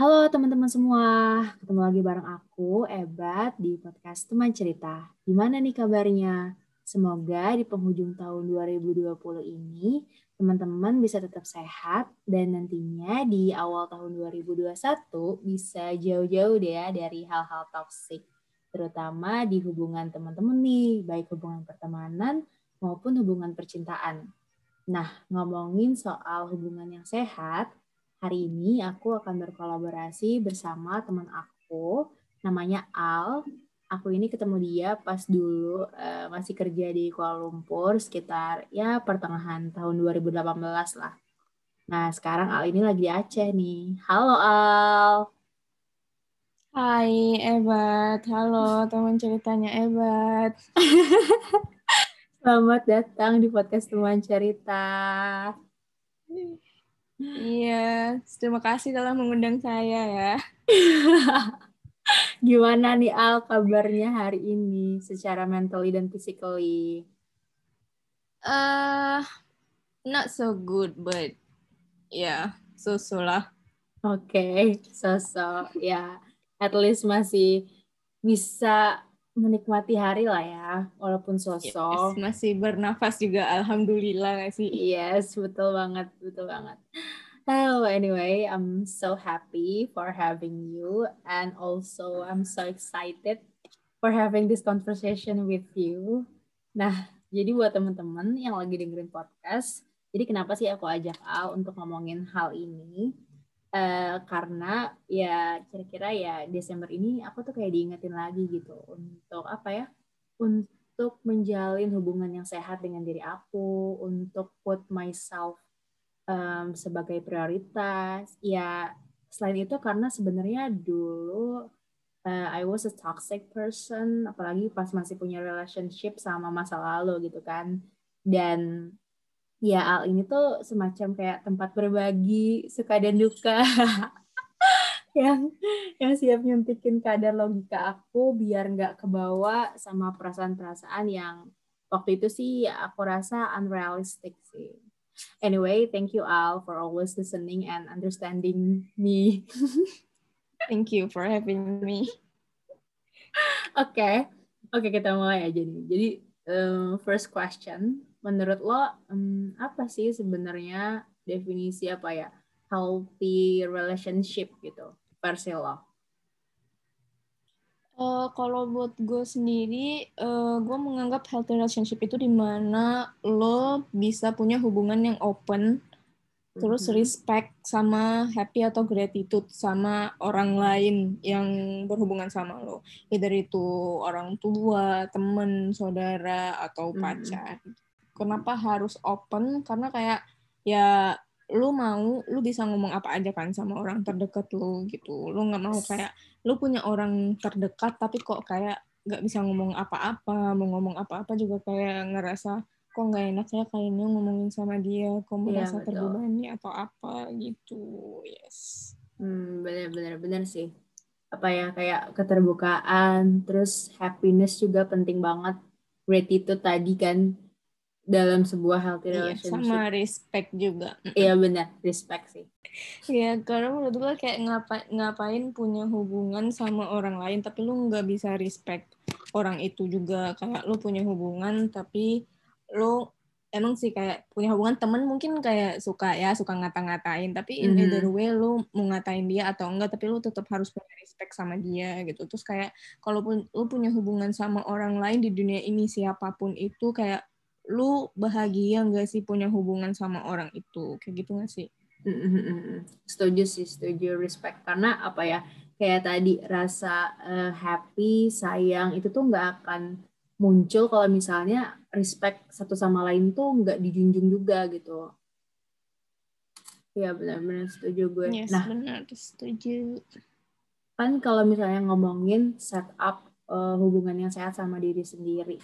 Halo teman-teman semua, ketemu lagi bareng aku, Ebat, di podcast Teman Cerita. Gimana nih kabarnya? Semoga di penghujung tahun 2020 ini, teman-teman bisa tetap sehat, dan nantinya di awal tahun 2021 bisa jauh-jauh deh ya dari hal-hal toksik, terutama di hubungan teman-teman nih, baik hubungan pertemanan maupun hubungan percintaan. Nah, ngomongin soal hubungan yang sehat, Hari ini aku akan berkolaborasi bersama teman aku, namanya Al. Aku ini ketemu dia pas dulu uh, masih kerja di Kuala Lumpur sekitar ya pertengahan tahun 2018 lah. Nah, sekarang Al ini lagi di Aceh nih. Halo Al. Hai Ebat, halo teman ceritanya Ebat. Selamat datang di podcast teman cerita. Iya, terima kasih telah mengundang saya ya. Gimana nih Al kabarnya hari ini secara mentally dan physically? Uh, not so good, but ya, yeah, so-so lah. Oke, okay, so-so. Ya, yeah. at least masih bisa menikmati hari lah ya, walaupun sosok. Yes, masih bernafas juga, alhamdulillah gak sih? Yes, betul banget, betul banget. Oh, anyway, I'm so happy for having you, and also I'm so excited for having this conversation with you. Nah, jadi buat teman-teman yang lagi dengerin podcast, jadi kenapa sih aku ajak Al untuk ngomongin hal ini? Uh, karena ya kira-kira ya Desember ini aku tuh kayak diingetin lagi gitu untuk apa ya untuk menjalin hubungan yang sehat dengan diri aku untuk put myself um, sebagai prioritas. Ya selain itu karena sebenarnya dulu uh, I was a toxic person apalagi pas masih punya relationship sama masa lalu gitu kan. Dan ya Al ini tuh semacam kayak tempat berbagi suka dan duka yang yang siap nyuntikin kadar logika aku biar nggak kebawa sama perasaan-perasaan yang waktu itu sih aku rasa unrealistic sih. Anyway, thank you Al for always listening and understanding me. thank you for having me. Oke, okay. oke okay, kita mulai aja nih. Jadi um, first question, menurut lo um, apa sih sebenarnya definisi apa ya healthy relationship gitu versi lo? Uh, kalau buat gue sendiri, uh, gue menganggap healthy relationship itu di mana lo bisa punya hubungan yang open, terus mm-hmm. respect sama happy atau gratitude sama orang lain yang berhubungan sama lo, either itu orang tua, temen, saudara atau mm-hmm. pacar. Mm-hmm kenapa harus open? Karena kayak ya lu mau lu bisa ngomong apa aja kan sama orang terdekat lu gitu. Lu nggak mau kayak lu punya orang terdekat tapi kok kayak nggak bisa ngomong apa-apa mau ngomong apa-apa juga kayak ngerasa kok nggak enak ya kayaknya ngomongin sama dia kok iya, merasa ya, terbebani atau apa gitu. Yes. Hmm, bener bener bener sih. Apa ya kayak keterbukaan terus happiness juga penting banget. Itu tadi kan dalam sebuah healthy iya, relationship. sama respect juga. Iya benar, respect sih. Iya, karena menurut gue kayak ngapa, ngapain punya hubungan sama orang lain tapi lu nggak bisa respect orang itu juga kayak lu punya hubungan tapi lu emang sih kayak punya hubungan temen mungkin kayak suka ya suka ngata-ngatain tapi in mm -hmm. either way lu mau ngatain dia atau enggak tapi lu tetap harus punya respect sama dia gitu terus kayak kalaupun lu punya hubungan sama orang lain di dunia ini siapa pun itu kayak lu bahagia nggak sih punya hubungan sama orang itu? Kayak gitu nggak sih? Setuju sih setuju. Respect. Karena apa ya? Kayak tadi rasa uh, happy sayang itu tuh nggak akan muncul kalau misalnya respect satu sama lain tuh nggak dijunjung juga gitu. Ya benar-benar setuju gue. Yes, nah benar. Setuju. kan kalau misalnya ngomongin setup uh, hubungan yang sehat sama diri sendiri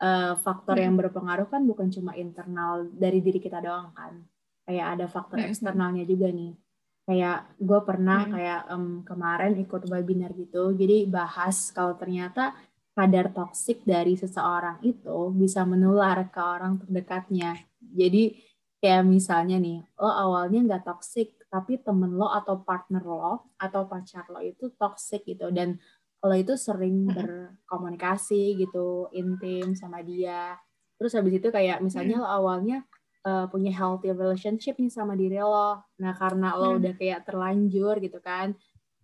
uh, faktor hmm. yang berpengaruh kan bukan cuma internal dari diri kita doang kan kayak ada faktor hmm. eksternalnya juga nih kayak gue pernah hmm. kayak um, kemarin ikut webinar gitu jadi bahas kalau ternyata kadar toksik dari seseorang itu bisa menular ke orang terdekatnya jadi kayak misalnya nih lo awalnya nggak toksik tapi temen lo atau partner lo atau pacar lo itu toxic gitu dan lo itu sering berkomunikasi gitu intim sama dia. Terus habis itu kayak misalnya lo awalnya uh, punya healthy relationship nih sama diri lo. Nah karena lo udah kayak terlanjur gitu kan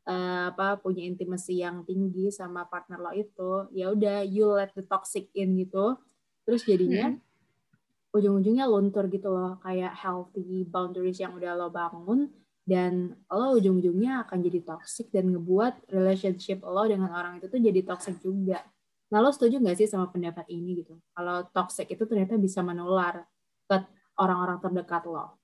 uh, apa punya intimacy yang tinggi sama partner lo itu ya udah you let the toxic in gitu. Terus jadinya hmm ujung-ujungnya luntur gitu loh kayak healthy boundaries yang udah lo bangun dan lo ujung-ujungnya akan jadi toxic dan ngebuat relationship lo dengan orang itu tuh jadi toxic juga. Nah lo setuju gak sih sama pendapat ini gitu? Kalau toxic itu ternyata bisa menular ke orang-orang terdekat lo.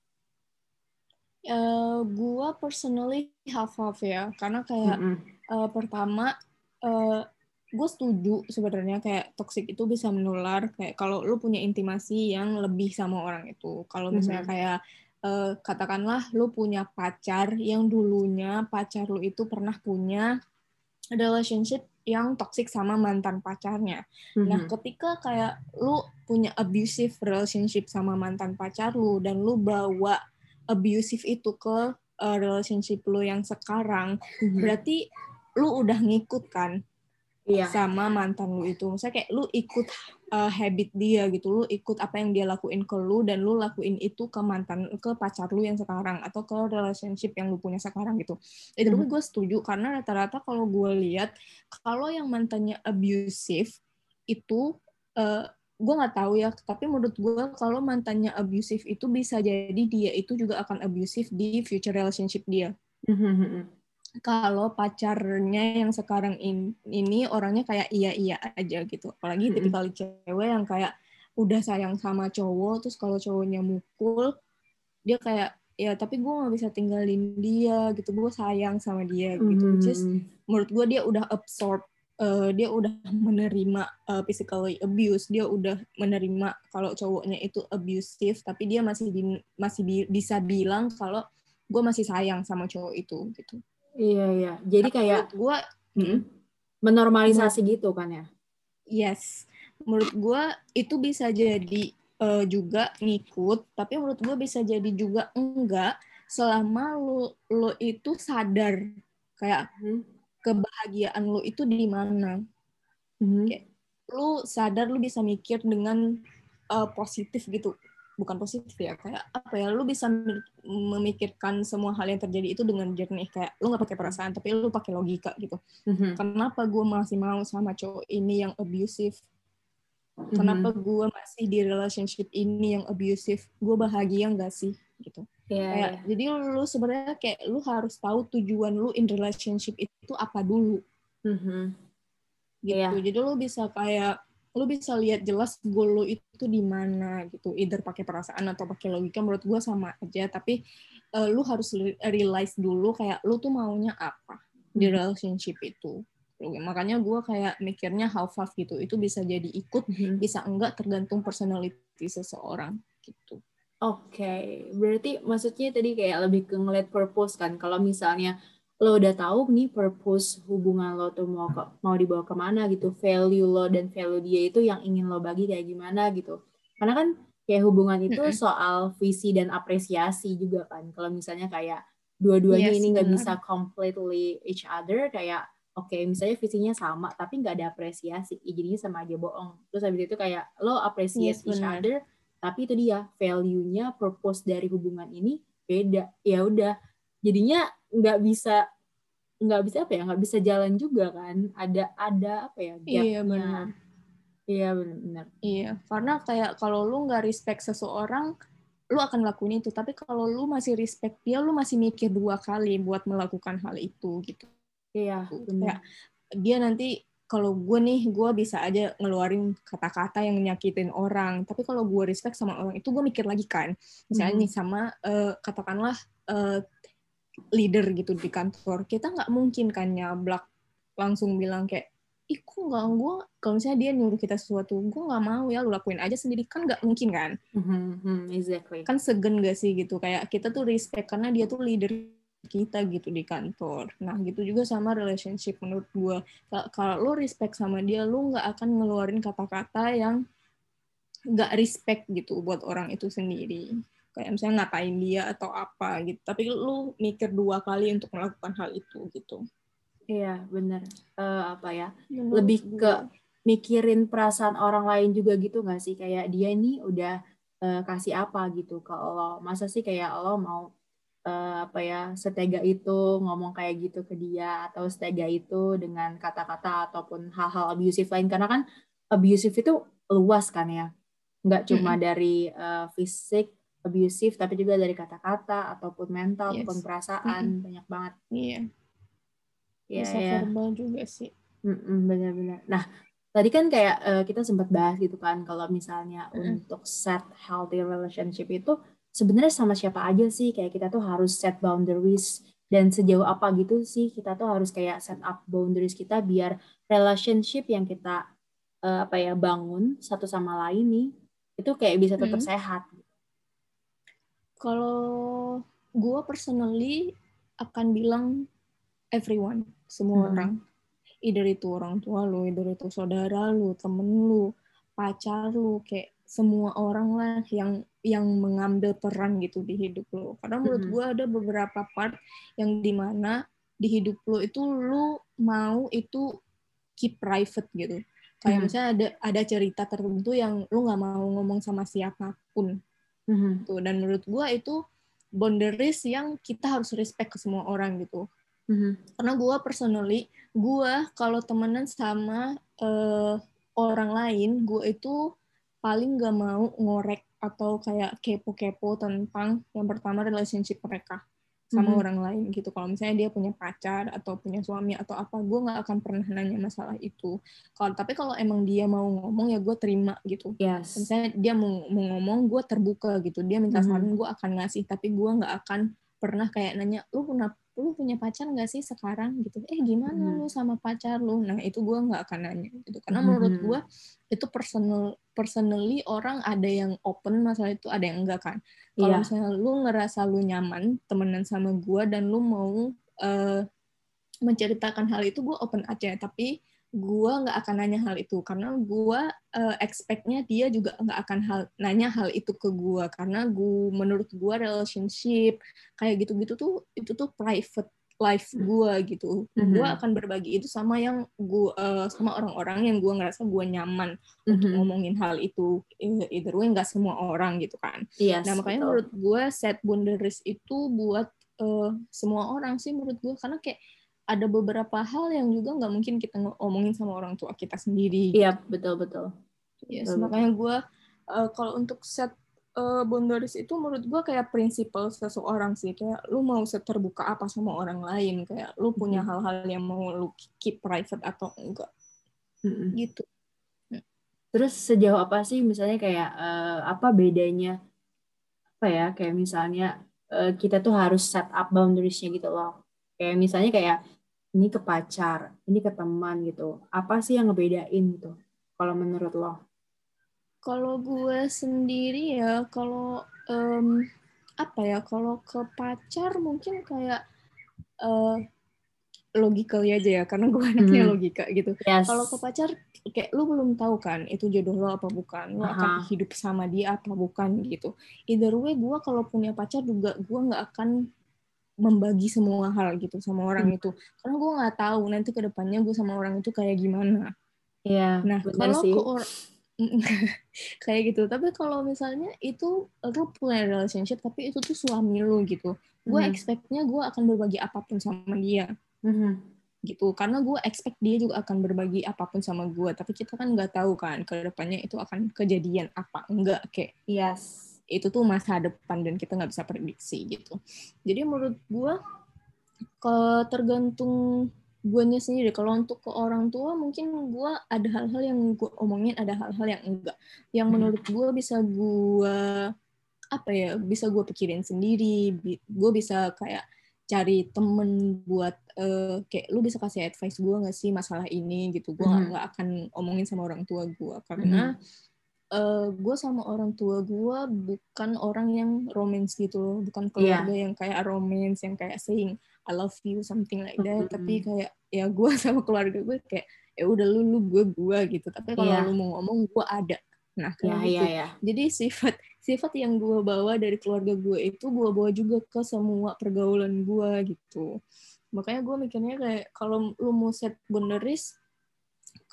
Uh, gua personally half half ya karena kayak mm -hmm. uh, pertama uh, gue setuju sebenarnya kayak toxic itu bisa menular kayak kalau lu punya intimasi yang lebih sama orang itu kalau misalnya mm -hmm. kayak uh, katakanlah lu punya pacar yang dulunya pacar lu itu pernah punya relationship yang toxic sama mantan pacarnya. Mm-hmm. Nah, ketika kayak lu punya abusive relationship sama mantan pacar lu dan lu bawa abusive itu ke uh, relationship lu yang sekarang, mm-hmm. berarti lu udah ngikut kan iya. sama mantan lu itu. Misalnya kayak lu ikut uh, habit dia gitu, lu ikut apa yang dia lakuin ke lu dan lu lakuin itu ke mantan ke pacar lu yang sekarang atau ke relationship yang lu punya sekarang gitu. Itu hmm. gue setuju karena rata-rata kalau gue lihat kalau yang mantannya abusive itu uh, gue nggak tahu ya tapi menurut gue kalau mantannya abusive itu bisa jadi dia itu juga akan abusive di future relationship dia hmm, hmm, kalau pacarnya yang sekarang in, ini orangnya kayak iya iya aja gitu. Apalagi mm tipikal cewek yang kayak udah sayang sama cowok terus kalau cowoknya mukul dia kayak ya tapi gue nggak bisa tinggalin dia gitu. Gue sayang sama dia gitu. Mm just menurut gue dia udah absorb uh, dia udah menerima uh, physically abuse. Dia udah menerima kalau cowoknya itu abusive tapi dia masih di, masih bi bisa bilang kalau gue masih sayang sama cowok itu gitu Iya iya. Jadi Tapi kayak gue hmm, menormalisasi menurut, gitu kan ya? Yes. Menurut gue itu bisa jadi uh, juga ngikut, tapi menurut gue bisa jadi juga enggak selama lo lo itu sadar kayak hmm. kebahagiaan lo itu di mana. Hmm. Kayak, lu sadar lu bisa mikir dengan uh, positif gitu bukan positif ya kayak apa ya lu bisa memikirkan semua hal yang terjadi itu dengan jernih kayak lu nggak pakai perasaan tapi lu pakai logika gitu mm-hmm. kenapa gue masih mau sama cowok ini yang abusive mm-hmm. kenapa gue masih di relationship ini yang abusive gue bahagia nggak sih gitu yeah, kayak yeah. jadi lu sebenarnya kayak lu harus tahu tujuan lu in relationship itu apa dulu mm-hmm. gitu yeah. jadi lu bisa kayak lu bisa lihat jelas goal lu itu di mana gitu either pakai perasaan atau pakai logika menurut gue sama aja tapi uh, lu harus realize dulu kayak lu tuh maunya apa di hmm. relationship itu makanya gue kayak mikirnya half half gitu itu bisa jadi ikut hmm. bisa enggak tergantung personality seseorang gitu Oke, okay. berarti maksudnya tadi kayak lebih ke ngeliat purpose kan. Kalau misalnya lo udah tahu nih purpose hubungan lo tuh mau ke, mau dibawa ke mana gitu value lo dan value dia itu yang ingin lo bagi kayak gimana gitu. Karena kan kayak hubungan itu soal visi dan apresiasi juga kan. Kalau misalnya kayak dua-duanya yes, ini nggak bisa completely each other kayak oke okay, misalnya visinya sama tapi nggak ada apresiasi ya jadinya sama aja bohong. Terus habis itu kayak lo appreciate yes, each other tapi itu dia value-nya purpose dari hubungan ini beda. Ya udah jadinya nggak bisa nggak bisa apa ya nggak bisa jalan juga kan. Ada ada apa ya iya benar. Iya benar. Iya karena kayak kalau lu nggak respect seseorang lu akan lakuin itu. Tapi kalau lu masih respect dia lu masih mikir dua kali buat melakukan hal itu gitu. Iya benar. kayak dia nanti kalau gue nih gue bisa aja ngeluarin kata-kata yang nyakitin orang. Tapi kalau gue respect sama orang itu gue mikir lagi kan. Misalnya hmm. nih sama uh, katakanlah uh, leader gitu di kantor kita nggak mungkin kan nyablak langsung bilang kayak ih kok nggak gue kalau misalnya dia nyuruh kita sesuatu gue nggak mau ya lu lakuin aja sendiri. Kan nggak mungkin kan? Mm-hmm, exactly. Kan segen gak sih gitu? Kayak kita tuh respect karena dia tuh leader kita gitu di kantor. Nah gitu juga sama relationship menurut gue kalau lu respect sama dia lu nggak akan ngeluarin kata-kata yang nggak respect gitu buat orang itu sendiri kayak misalnya ngatain dia atau apa gitu. Tapi lu mikir dua kali untuk melakukan hal itu gitu. Iya bener. Uh, apa ya? Menurut lebih ke mikirin perasaan orang lain juga gitu nggak sih? Kayak dia ini udah uh, kasih apa gitu ke Allah masa sih kayak Allah mau uh, apa ya setega itu ngomong kayak gitu ke dia? Atau setega itu dengan kata-kata ataupun hal-hal abusive lain? Karena kan abusive itu luas kan ya? Nggak cuma mm-hmm. dari uh, fisik abusive tapi juga dari kata-kata ataupun mental yes. ataupun perasaan mm-hmm. banyak banget iya yeah. bisa yeah. verbal juga sih benar-benar nah tadi kan kayak uh, kita sempat bahas gitu kan kalau misalnya mm-hmm. untuk set healthy relationship itu sebenarnya sama siapa aja sih kayak kita tuh harus set boundaries dan sejauh apa gitu sih kita tuh harus kayak set up boundaries kita biar relationship yang kita uh, apa ya bangun satu sama lain nih itu kayak bisa tetap hmm. sehat. Kalau gue personally akan bilang everyone semua hmm. orang, either itu orang tua lu, either itu saudara lu, temen lu, pacar lu, kayak semua orang lah yang yang mengambil peran gitu di hidup lo. Karena menurut mm -hmm. gue ada beberapa part yang di mana di hidup lo itu lo mau itu keep private gitu. Kayak mm -hmm. misalnya ada ada cerita tertentu yang lo nggak mau ngomong sama siapa pun. Mm -hmm. Tuh dan menurut gue itu boundaries yang kita harus respect ke semua orang gitu. Mm -hmm. Karena gue personally, gue kalau temenan sama uh, orang lain, gue itu paling gak mau ngorek atau kayak kepo-kepo tentang yang pertama relationship mereka sama hmm. orang lain gitu. Kalau misalnya dia punya pacar atau punya suami atau apa, gue nggak akan pernah nanya masalah itu. Kalau tapi kalau emang dia mau ngomong ya gue terima gitu. Yes. Misalnya dia mau, mau ngomong, gue terbuka gitu. Dia minta saran, hmm. gue akan ngasih. Tapi gue nggak akan pernah kayak nanya, lu pernah lu punya pacar nggak sih sekarang gitu eh gimana hmm. lu sama pacar lu nah itu gue nggak akan nanya gitu karena hmm. menurut gue itu personal personally orang ada yang open masalah itu ada yang enggak kan kalau yeah. misalnya lu ngerasa lu nyaman temenan sama gue dan lu mau uh, menceritakan hal itu gue open aja tapi gue nggak akan nanya hal itu karena gue uh, expectnya dia juga nggak akan hal nanya hal itu ke gue karena gue menurut gue relationship kayak gitu-gitu tuh itu tuh private life gue gitu mm-hmm. gue akan berbagi itu sama yang gue uh, sama orang-orang yang gue ngerasa gue nyaman mm-hmm. untuk ngomongin hal itu either way nggak semua orang gitu kan yes, nah makanya betul. menurut gue set boundaries itu buat uh, semua orang sih menurut gue karena kayak ada beberapa hal yang juga nggak mungkin kita ngomongin sama orang tua kita sendiri. Iya betul betul. Yes, betul, makanya gue uh, kalau untuk set uh, boundaries itu menurut gue kayak prinsipal seseorang sih kayak lu mau terbuka apa sama orang lain kayak lu punya hal-hal yang mau lu keep private atau enggak mm-hmm. gitu. Terus sejauh apa sih misalnya kayak uh, apa bedanya apa ya kayak misalnya uh, kita tuh harus set up boundariesnya gitu loh. Kayak misalnya kayak ini ke pacar, ini ke teman gitu. Apa sih yang ngebedain gitu? Kalau menurut lo? Kalau gue sendiri ya, kalau um, apa ya? Kalau ke pacar mungkin kayak uh, logikal aja ya, karena gue anaknya hmm. logika gitu. Yes. Kalau ke pacar, kayak lu belum tahu kan itu jodoh lo apa bukan, lo akan hidup sama dia apa bukan gitu. Either way, gue kalau punya pacar juga gue nggak akan membagi semua hal gitu sama orang hmm. itu. Karena gue nggak tahu nanti ke depannya gue sama orang itu kayak gimana. Iya, nah kalau ke orang kayak gitu. Tapi kalau misalnya itu lu punya relationship tapi itu tuh suami lu gitu. Gue hmm. expectnya gue akan berbagi apa pun sama dia. Hmm. gitu. Karena gue expect dia juga akan berbagi apa pun sama gue tapi kita kan nggak tahu kan ke depannya itu akan kejadian apa enggak kayak yes itu tuh masa depan dan kita nggak bisa prediksi gitu. Jadi menurut gue ke tergantung guanya sendiri. Kalau untuk ke orang tua mungkin gue ada hal-hal yang gue omongin, ada hal-hal yang enggak. Yang hmm. menurut gue bisa gue apa ya bisa gue pikirin sendiri. Gue bisa kayak cari temen buat uh, kayak lu bisa kasih advice gue nggak sih masalah ini gitu gue nggak hmm. akan omongin sama orang tua gue karena hmm uh, eh, gue sama orang tua gue bukan orang yang romance gitu loh bukan iya. keluarga yeah. yang kayak romance yang kayak saying I love you something like that mm -hmm. tapi kayak ya gue sama keluarga gue kayak ya udah lu lu gue gue gitu tapi kalau yeah. lu mau ngomong gue ada Nah, Ya, kayak gitu. ya, ya. Jadi sifat sifat yang gue bawa dari keluarga gue itu gue bawa juga ke semua pergaulan gue gitu. Makanya gue mikirnya kayak kalau lu mau set boundaries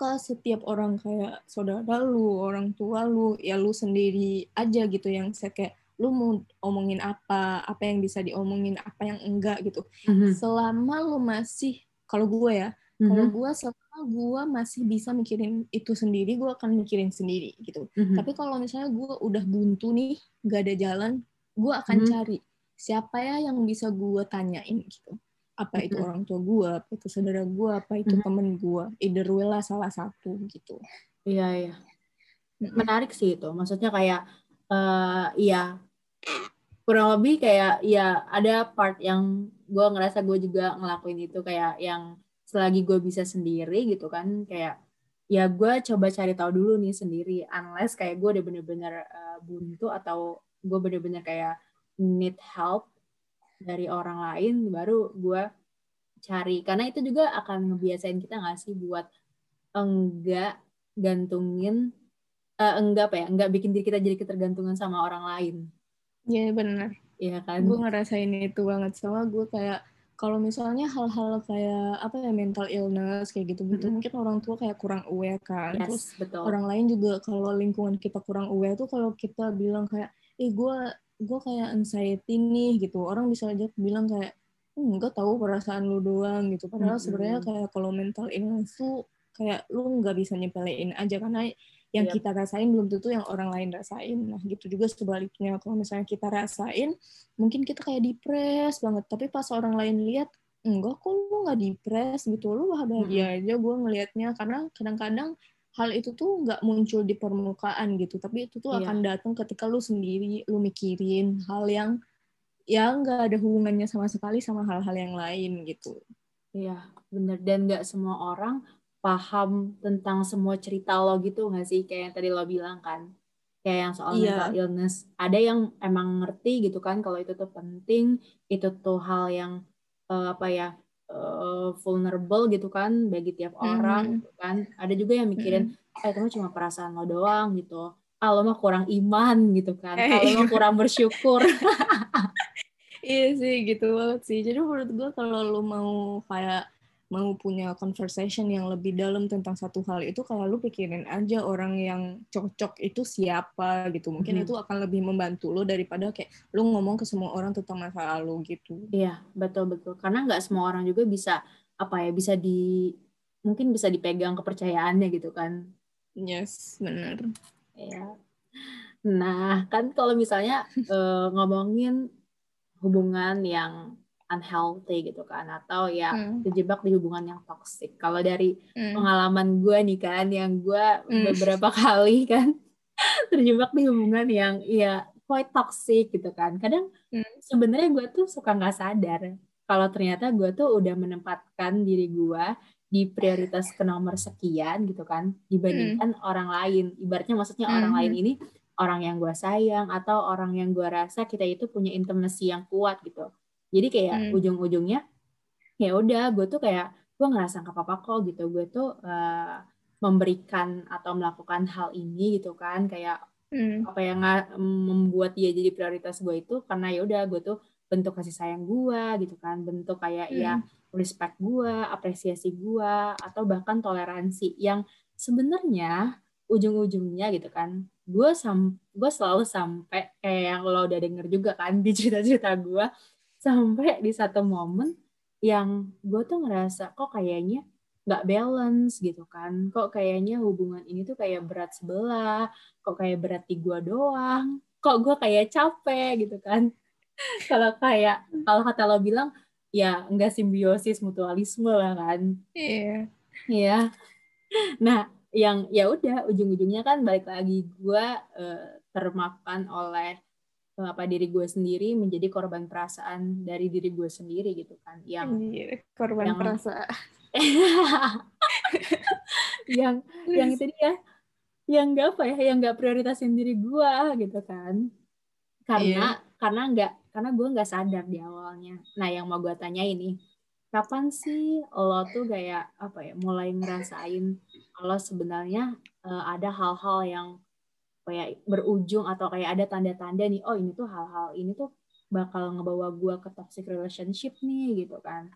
ke setiap orang kayak saudara lu, orang tua lu, ya lu sendiri aja gitu yang set kayak lu mau omongin apa, apa yang bisa diomongin, apa yang enggak gitu. Mhm. Selama lu masih kalau gue ya, kalau Mhm. gue selama gue masih bisa mikirin itu sendiri, gue akan mikirin sendiri gitu. Mhm. Tapi kalau misalnya gue udah buntu nih, gak ada jalan, gue akan Mhm. cari siapa ya yang bisa gue tanyain gitu. Apa itu Mhm. orang tua gue, apa itu saudara gue, apa itu Mhm. temen gue. Either way lah salah satu gitu. Iya, iya. Menarik sih itu. Maksudnya kayak eh iya kurang lebih kayak ya ada part yang gue ngerasa gue juga ngelakuin itu kayak yang selagi gue bisa sendiri gitu kan kayak ya gue coba cari tahu dulu nih sendiri unless kayak gue udah bener-bener eh, buntu atau gue bener-bener kayak need help dari orang lain baru gue cari. Karena itu juga akan ngebiasain kita nggak sih buat enggak gantungin eh, enggak apa ya enggak bikin diri kita jadi ketergantungan sama orang lain. Iya benar. Iya kan? Gue ngerasain itu banget. Sama gue kayak kalau misalnya hal-hal kayak apa ya mental illness kayak gitu-gitu Mm-mm. mungkin orang tua kayak kurang aware kan. Terus yes betul. orang lain juga kalau lingkungan kita kurang aware tuh kalau kita bilang kayak eh gue gue kayak anxiety nih gitu. Orang bisa aja bilang kayak enggak tahu perasaan lu doang gitu. Padahal Mm-mm. sebenarnya kayak kalau mental illness tuh kayak lu nggak bisa nyepelein aja karena yang Yep. kita rasain belum tentu yang orang lain rasain. Nah gitu juga sebaliknya. Kalau misalnya kita rasain mungkin kita kayak depres banget. Tapi pas orang lain lihat enggak kok lu nggak depres gitu. Lu bahagia aja gue ngelihatnya. Karena kadang-kadang hal itu tuh nggak muncul di permukaan gitu tapi itu tuh Iya. akan datang ketika lu sendiri lu mikirin hal yang yang nggak ada hubungannya sama sekali sama hal-hal yang lain gitu Iya, bener. Dan nggak semua orang paham tentang semua cerita lo gitu nggak sih? Kayak yang tadi lo bilang kan. Kayak yang soal Iya. mental illness. Ada yang emang ngerti gitu kan kalau itu tuh penting, itu tuh hal yang eh, apa ya eh, vulnerable gitu kan bagi tiap orang Mhm. gitu kan. Ada juga yang mikirin, eh itu mah cuma perasaan lo doang gitu. Ah lo mah kurang iman gitu kan. Ah lo mah kurang bersyukur. Iya sih gitu banget sih. Jadi menurut gue kalau lu mau kayak mau punya conversation yang lebih dalam tentang satu hal itu kayak lu pikirin aja orang yang cocok itu siapa gitu. Mungkin Mhm. itu akan lebih membantu lu daripada kayak lu ngomong ke semua orang tentang masa lalu gitu. Iya, betul betul. Karena nggak semua orang juga bisa apa ya, bisa di mungkin bisa dipegang kepercayaannya gitu kan. Yes, bener. Iya. Nah, kan kalau misalnya eh, ngomongin hubungan yang unhealthy gitu kan atau ya Hmm. terjebak di hubungan yang toxic. Kalau dari Hmm. pengalaman gue nih kan yang gue Hmm. beberapa kali kan terjebak di hubungan yang ya quite toxic gitu kan. Kadang Hmm. sebenarnya gue tuh suka nggak sadar kalau ternyata gue tuh udah menempatkan diri gue di prioritas ke nomor sekian gitu kan dibandingkan orang lain. Ibaratnya maksudnya orang Hmm. lain ini orang yang gue sayang atau orang yang gue rasa kita itu punya intimacy yang kuat gitu. Jadi kayak Hmm. ujung-ujungnya ya udah gue tuh kayak gue ngerasa nggak apa-apa kok gitu. Gue tuh eh, memberikan atau melakukan hal ini gitu kan kayak Hmm. apa yang membuat dia jadi prioritas gue itu karena ya udah gue tuh bentuk kasih sayang gue gitu kan bentuk kayak ya respect gue apresiasi gue atau bahkan toleransi yang sebenarnya ujung-ujungnya gitu kan gue sam gue selalu sampai kayak yang lo udah denger juga kan di cerita-cerita gue sampai di satu momen yang gue tuh ngerasa kok kayaknya nggak balance gitu kan kok kayaknya hubungan ini tuh kayak berat sebelah kok kayak berat di gue doang kok gue kayak capek gitu kan kalau kayak kalau kata lo bilang ya enggak simbiosis mutualisme lah kan Iya. Iya. Nah, yang ya udah ujung-ujungnya kan balik lagi gue eh, termakan oleh apa diri gue sendiri menjadi korban perasaan dari diri gue sendiri gitu kan yang Anjir, korban Yang- perasaan. yang yang itu dia yang enggak apa ya yang enggak prioritasin diri gue gitu kan. Karena karena enggak karena gue nggak sadar di awalnya. Nah yang mau gue tanya ini kapan sih lo tuh kayak apa ya mulai ngerasain kalau sebenarnya eh, ada hal-hal yang kayak berujung atau kayak ada tanda-tanda nih oh ini tuh hal-hal ini tuh bakal ngebawa gue ke toxic relationship nih gitu kan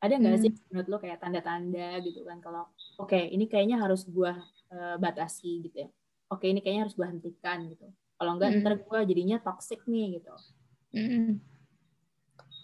ada nggak hmm. sih menurut lo kayak tanda-tanda gitu kan kalau oke okay, ini kayaknya harus gue uh, batasi gitu ya oke okay, ini kayaknya harus gue hentikan gitu kalau enggak hmm. ntar gue jadinya toxic nih gitu hmm.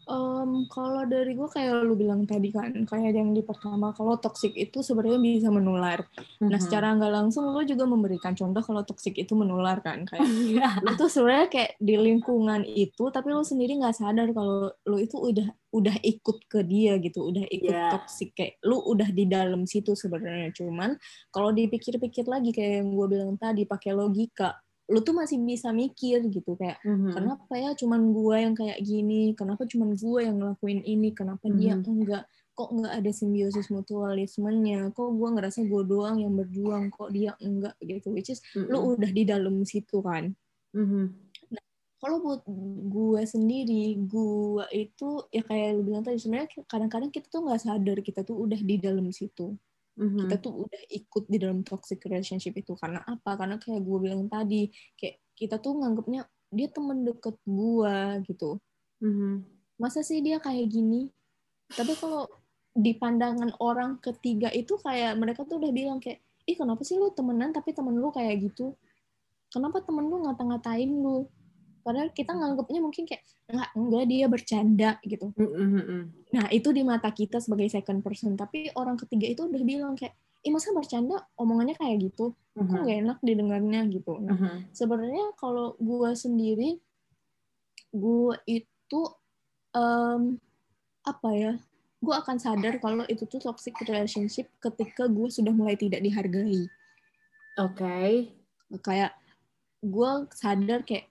Um, kalau dari gue kayak lu bilang tadi kan, kayak yang di pertama, kalau toxic itu sebenarnya bisa menular. Mm-hmm. Nah, secara nggak langsung lu juga memberikan contoh kalau toxic itu menular kan, kayak iya. lu tuh sebenarnya kayak di lingkungan itu, tapi lu sendiri nggak sadar kalau lu itu udah udah ikut ke dia gitu, udah ikut yeah. toxic kayak lu udah di dalam situ sebenarnya. Cuman kalau dipikir-pikir lagi kayak yang gue bilang tadi, pakai logika, lu tuh masih bisa mikir gitu kayak mm-hmm. kenapa ya cuman gue yang kayak gini kenapa cuman gue yang ngelakuin ini kenapa mm-hmm. dia enggak kok enggak ada simbiosis mutualismenya kok gue ngerasa gue doang yang berjuang kok dia enggak gitu which is mm-hmm. lu udah di dalam situ kan mm-hmm. nah kalau buat gue sendiri gue itu ya kayak lu bilang tadi sebenarnya kadang-kadang kita tuh nggak sadar kita tuh udah di dalam situ hmm Kita tuh udah ikut di dalam toxic relationship itu karena apa? Karena kayak gue bilang tadi, kayak kita tuh nganggapnya dia temen deket gue gitu. Mm-hmm. Masa sih dia kayak gini? Tapi kalau di pandangan orang ketiga itu kayak mereka tuh udah bilang kayak, ih kenapa sih lu temenan tapi temen lu kayak gitu? Kenapa temen lu ngata-ngatain lu? Padahal kita nganggapnya mungkin kayak enggak enggak dia bercanda gitu. Mm-hmm. Nah itu di mata kita sebagai second person. Tapi orang ketiga itu udah bilang kayak, ih masa bercanda omongannya kayak gitu, mm-hmm. kok gak enak didengarnya gitu. Nah mm-hmm. sebenarnya kalau gue sendiri, gue itu um, apa ya? Gue akan sadar kalau itu tuh toxic relationship ketika gue sudah mulai tidak dihargai. Oke. Okay. Kayak gue sadar kayak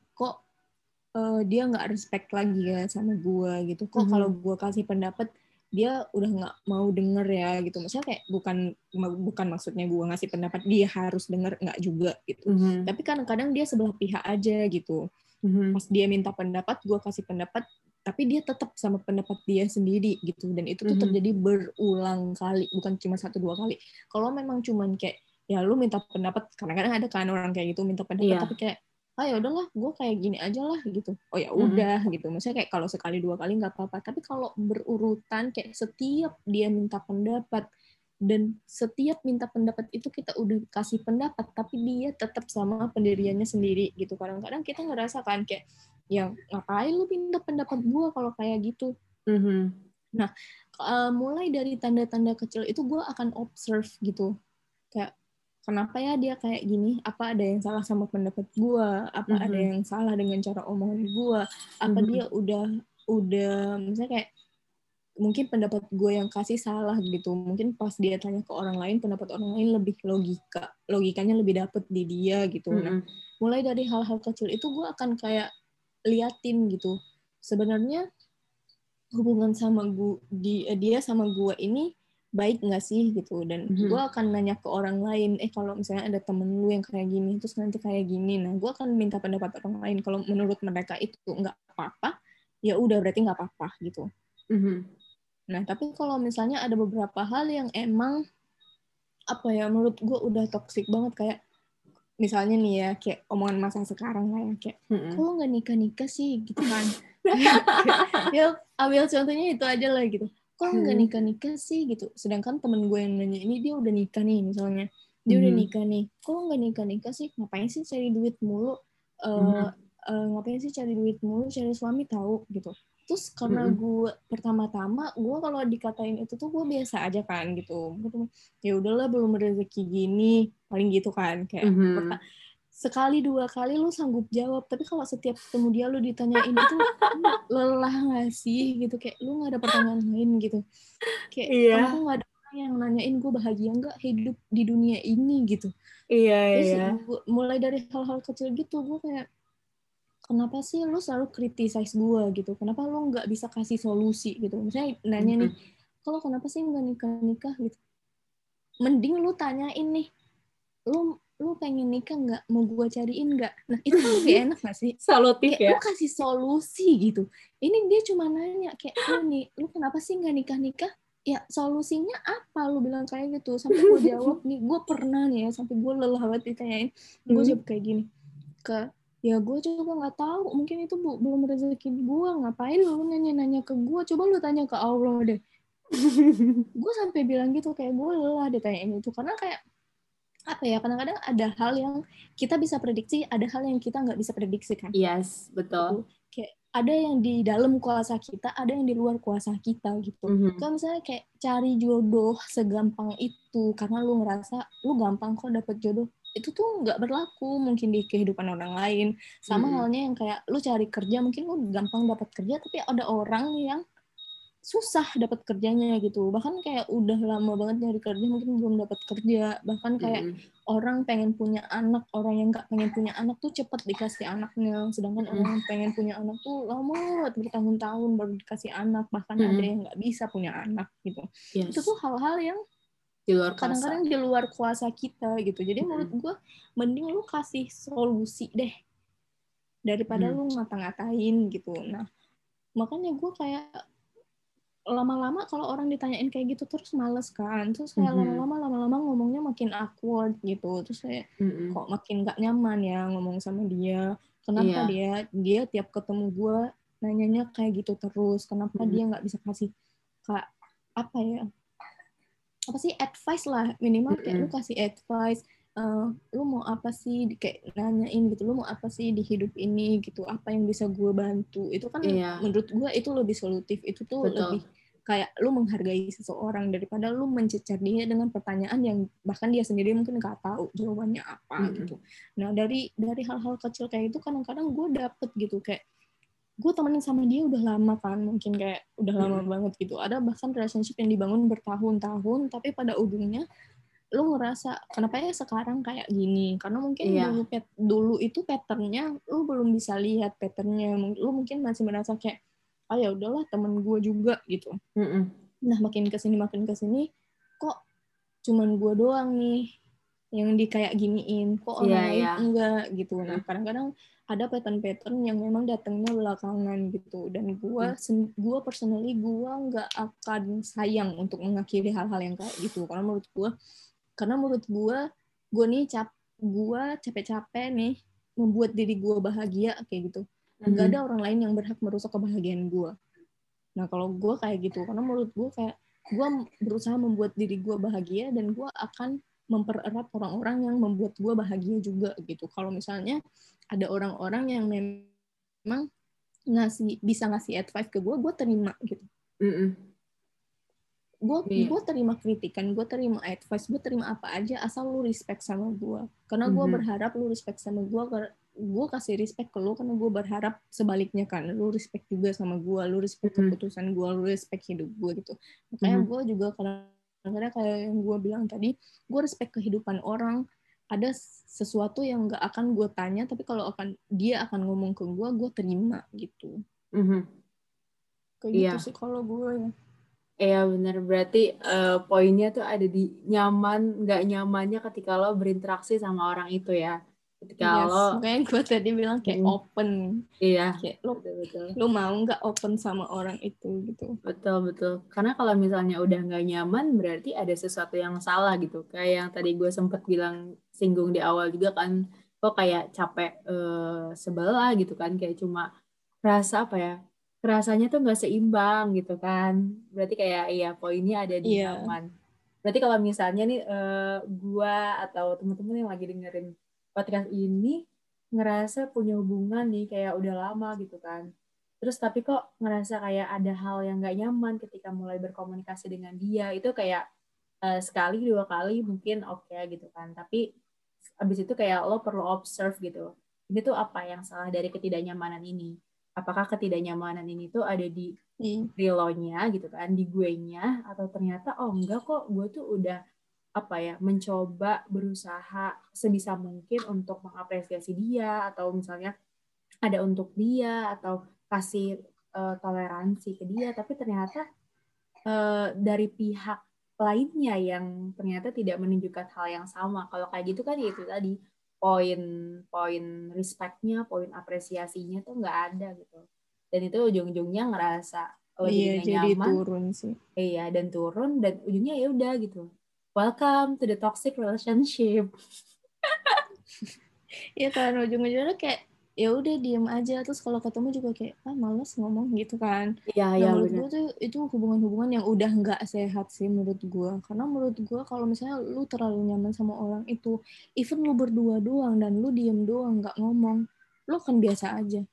uh, dia nggak respect lagi ya sama gue gitu kok mm-hmm. kalau gue kasih pendapat dia udah nggak mau denger ya gitu maksudnya kayak bukan bukan maksudnya gue ngasih pendapat dia harus denger nggak juga gitu mm-hmm. tapi kadang-kadang dia sebelah pihak aja gitu mm-hmm. pas dia minta pendapat gue kasih pendapat tapi dia tetap sama pendapat dia sendiri gitu dan itu tuh mm-hmm. terjadi berulang kali bukan cuma satu dua kali kalau memang cuman kayak ya lu minta pendapat kadang-kadang ada kan orang kayak gitu minta pendapat yeah. tapi kayak ah ya udahlah gue kayak gini aja lah gitu oh ya mm-hmm. udah hmm. gitu maksudnya kayak kalau sekali dua kali nggak apa-apa tapi kalau berurutan kayak setiap dia minta pendapat dan setiap minta pendapat itu kita udah kasih pendapat tapi dia tetap sama pendiriannya sendiri gitu kadang-kadang kita ngerasa kan kayak ya ngapain lu minta pendapat gue kalau kayak gitu mm-hmm. nah uh, mulai dari tanda-tanda kecil itu gue akan observe gitu kayak kenapa ya dia kayak gini apa ada yang salah sama pendapat gue apa mm-hmm. ada yang salah dengan cara omongan gue apa mm-hmm. dia udah udah misalnya kayak mungkin pendapat gue yang kasih salah gitu mungkin pas dia tanya ke orang lain pendapat orang lain lebih logika logikanya lebih dapet di dia gitu mm-hmm. nah mulai dari hal-hal kecil itu gue akan kayak liatin gitu sebenarnya hubungan sama gue di dia sama gue ini baik nggak sih gitu. Dan mm-hmm. gue akan nanya ke orang lain eh kalau misalnya ada temen lu yang kayak gini terus nanti kayak gini. Nah gue akan minta pendapat orang lain. Kalau menurut mereka itu nggak apa-apa ya udah berarti nggak apa-apa gitu. Mm-hmm. nah tapi kalau misalnya ada beberapa hal yang emang apa ya menurut gue udah toxic banget kayak misalnya nih ya kayak omongan masa sekarang lah ya kayak mm-hmm. kok nggak nikah nikah sih? Gitu kan. Ya ambil contohnya itu aja lah gitu kok nggak hmm. nikah nikah sih gitu. Sedangkan temen gue yang nanya ini dia udah nikah nih misalnya. Dia hmm. udah nikah nih. Kok nggak nikah nikah sih? Ngapain sih cari duit mulu? Uh, hmm. uh, ngapain sih cari duit mulu? Cari suami tahu gitu. Terus karena hmm. gue pertama-tama gue kalau dikatain itu tuh gue biasa aja kan gitu. Ya udahlah belum rezeki gini. Paling gitu kan kayak hmm sekali dua kali lu sanggup jawab tapi kalau setiap ketemu dia lu ditanyain itu lelah gak sih? Gitu kayak lu nggak ada pertanyaan lain gitu. Kayak iya. kamu nggak ada orang yang nanyain gue bahagia nggak hidup di dunia ini? Gitu. Iya Terus iya. gua, mulai dari hal-hal kecil gitu gue kayak kenapa sih lu selalu criticize gue gitu. Kenapa lu nggak bisa kasih solusi? Gitu. Misalnya nanya nih kalau kenapa sih nggak nikah nikah gitu. Mending lu tanyain nih lu lu pengen nikah nggak? Mau gue cariin nggak? Nah itu lebih enak gak sih? Solutif ya lu kasih solusi gitu. Ini dia cuma nanya kayak lu nih lu kenapa sih nggak nikah nikah ya solusinya apa? Lu bilang kayak gitu. Sampai gue jawab nih gue pernah nih ya sampai gue lelah banget ditanyain. Gue hmm. jawab kayak gini ke ya gue juga nggak tahu mungkin itu bu, belum rezeki gue ngapain lu nanya-nanya ke gue coba lu tanya ke Allah deh. Gue sampai bilang gitu kayak gue lelah ditanyain itu. Karena kayak apa ya kadang-kadang ada hal yang kita bisa prediksi ada hal yang kita nggak bisa prediksi kan yes betul gitu. kayak ada yang di dalam kuasa kita ada yang di luar kuasa kita gitu mm-hmm. kalau misalnya kayak cari jodoh segampang itu karena lu ngerasa lu gampang kok dapet jodoh itu tuh nggak berlaku mungkin di kehidupan orang lain sama hmm. halnya yang kayak lu cari kerja mungkin lu gampang dapat kerja tapi ada orang yang susah dapat kerjanya gitu bahkan kayak udah lama banget nyari kerja mungkin belum dapat kerja bahkan kayak hmm. orang pengen punya anak orang yang nggak pengen punya anak tuh cepet dikasih anaknya sedangkan hmm. orang yang pengen punya anak tuh lama banget bertahun-tahun baru dikasih anak bahkan hmm. ada yang nggak bisa punya anak gitu yes. itu tuh hal-hal yang di luar kadang-kadang di luar kuasa kita gitu jadi hmm. menurut gue mending lu kasih solusi deh daripada hmm. lu ngata-ngatain gitu nah makanya gue kayak lama-lama kalau orang ditanyain kayak gitu terus males kan terus kayak mm-hmm. lama-lama lama-lama ngomongnya makin awkward gitu terus kayak mm-hmm. kok makin gak nyaman ya ngomong sama dia kenapa yeah. dia dia tiap ketemu gue nanyanya kayak gitu terus kenapa mm-hmm. dia nggak bisa kasih kak apa ya apa sih advice lah minimal kayak mm -hmm. lu kasih advice uh, lu mau apa sih kayak nanyain gitu lu mau apa sih di hidup ini gitu apa yang bisa gue bantu itu kan yeah. menurut gue itu lebih solutif itu tuh Betul. lebih kayak lu menghargai seseorang daripada lu mencecar dia dengan pertanyaan yang bahkan dia sendiri mungkin nggak tahu jawabannya apa mm -hmm. gitu nah dari dari hal-hal kecil kayak itu kadang-kadang gue dapet gitu kayak gue temenin sama dia udah lama kan mungkin kayak udah lama hmm. banget gitu ada bahkan relationship yang dibangun bertahun-tahun tapi pada ujungnya lu ngerasa kenapa ya sekarang kayak gini karena mungkin iya. dulu pet, dulu itu patternnya lu belum bisa lihat patternnya lu mungkin masih merasa kayak ah ya udahlah temen gue juga gitu. Mm -mm. nah makin ke sini makin ke sini kok cuman gue doang nih yang di kayak giniin? Kok orang yeah, lain yeah. enggak? Gitu. Nah kadang-kadang ada pattern-pattern yang memang datangnya belakangan gitu. Dan gue hmm. gue personally gue nggak akan sayang untuk mengakhiri hal-hal yang kayak gitu. Karena menurut gue karena menurut gue gue nih cap gue capek-capek nih membuat diri gue bahagia kayak gitu nggak hmm. ada orang lain yang berhak merusak kebahagiaan gue nah kalau gue kayak gitu karena menurut gue kayak gue berusaha membuat diri gue bahagia dan gue akan mempererat orang-orang yang membuat gue bahagia juga gitu kalau misalnya ada orang-orang yang memang ngasih bisa ngasih advice ke gue gue terima gitu mm -mm. gue yeah. gue terima kritikan gue terima advice gue terima apa aja asal lu respect sama gue karena gue mm -hmm. berharap lu respect sama gue gue kasih respect ke lu karena gue berharap sebaliknya kan lu respect juga sama gue lu respect mm -hmm. keputusan gue lu respect hidup gue gitu makanya mm -hmm. gue juga kadang-kadang kayak yang gue bilang tadi gue respect kehidupan orang ada sesuatu yang nggak akan gue tanya tapi kalau akan dia akan ngomong ke gue gue terima gitu mm-hmm. kayak yeah. gitu sih kalau gue ya Iya benar berarti uh, poinnya tuh ada di nyaman nggak nyamannya ketika lo berinteraksi sama orang itu ya ketika yes, lo kayak gue tadi bilang kayak hmm. open. Iya kayak lo betul, betul. lo mau nggak open sama orang itu gitu. Betul betul. Karena kalau misalnya udah nggak nyaman berarti ada sesuatu yang salah gitu. Kayak yang tadi gue sempet bilang singgung di awal juga kan kok kayak capek uh, sebelah gitu kan. Kayak cuma rasa apa ya rasanya tuh nggak seimbang gitu kan. Berarti kayak iya poinnya ada di yeah. nyaman. Berarti kalau misalnya nih uh, gue atau teman-teman yang lagi dengerin podcast ini ngerasa punya hubungan nih kayak udah lama gitu kan. Terus tapi kok ngerasa kayak ada hal yang gak nyaman ketika mulai berkomunikasi dengan dia. Itu kayak uh, sekali dua kali mungkin oke okay, gitu kan. Tapi abis itu kayak lo perlu observe gitu. Ini tuh apa yang salah dari ketidaknyamanan ini? Apakah ketidaknyamanan ini tuh ada di hmm. nya gitu kan, di gue nya, atau ternyata oh enggak kok gue tuh udah apa ya mencoba berusaha sebisa mungkin untuk mengapresiasi dia atau misalnya ada untuk dia atau kasih uh, toleransi ke dia. Tapi ternyata uh, dari pihak lainnya yang ternyata tidak menunjukkan hal yang sama. Kalau kayak gitu kan ya itu tadi poin-poin respectnya poin apresiasinya tuh nggak ada gitu. Dan itu ujung-ujungnya ngerasa lebih iya, nyaman jadi turun sih. Iya dan turun dan ujungnya ya udah gitu welcome to the toxic relationship. Iya kan ujung-ujungnya kayak ya udah diem aja terus kalau ketemu juga kayak ah males ngomong gitu kan Iya, nah iya menurut gue tuh itu hubungan-hubungan yang udah nggak sehat sih menurut gue karena menurut gue kalau misalnya lu terlalu nyaman sama orang itu even lu berdua doang dan lu diem doang nggak ngomong lu kan biasa aja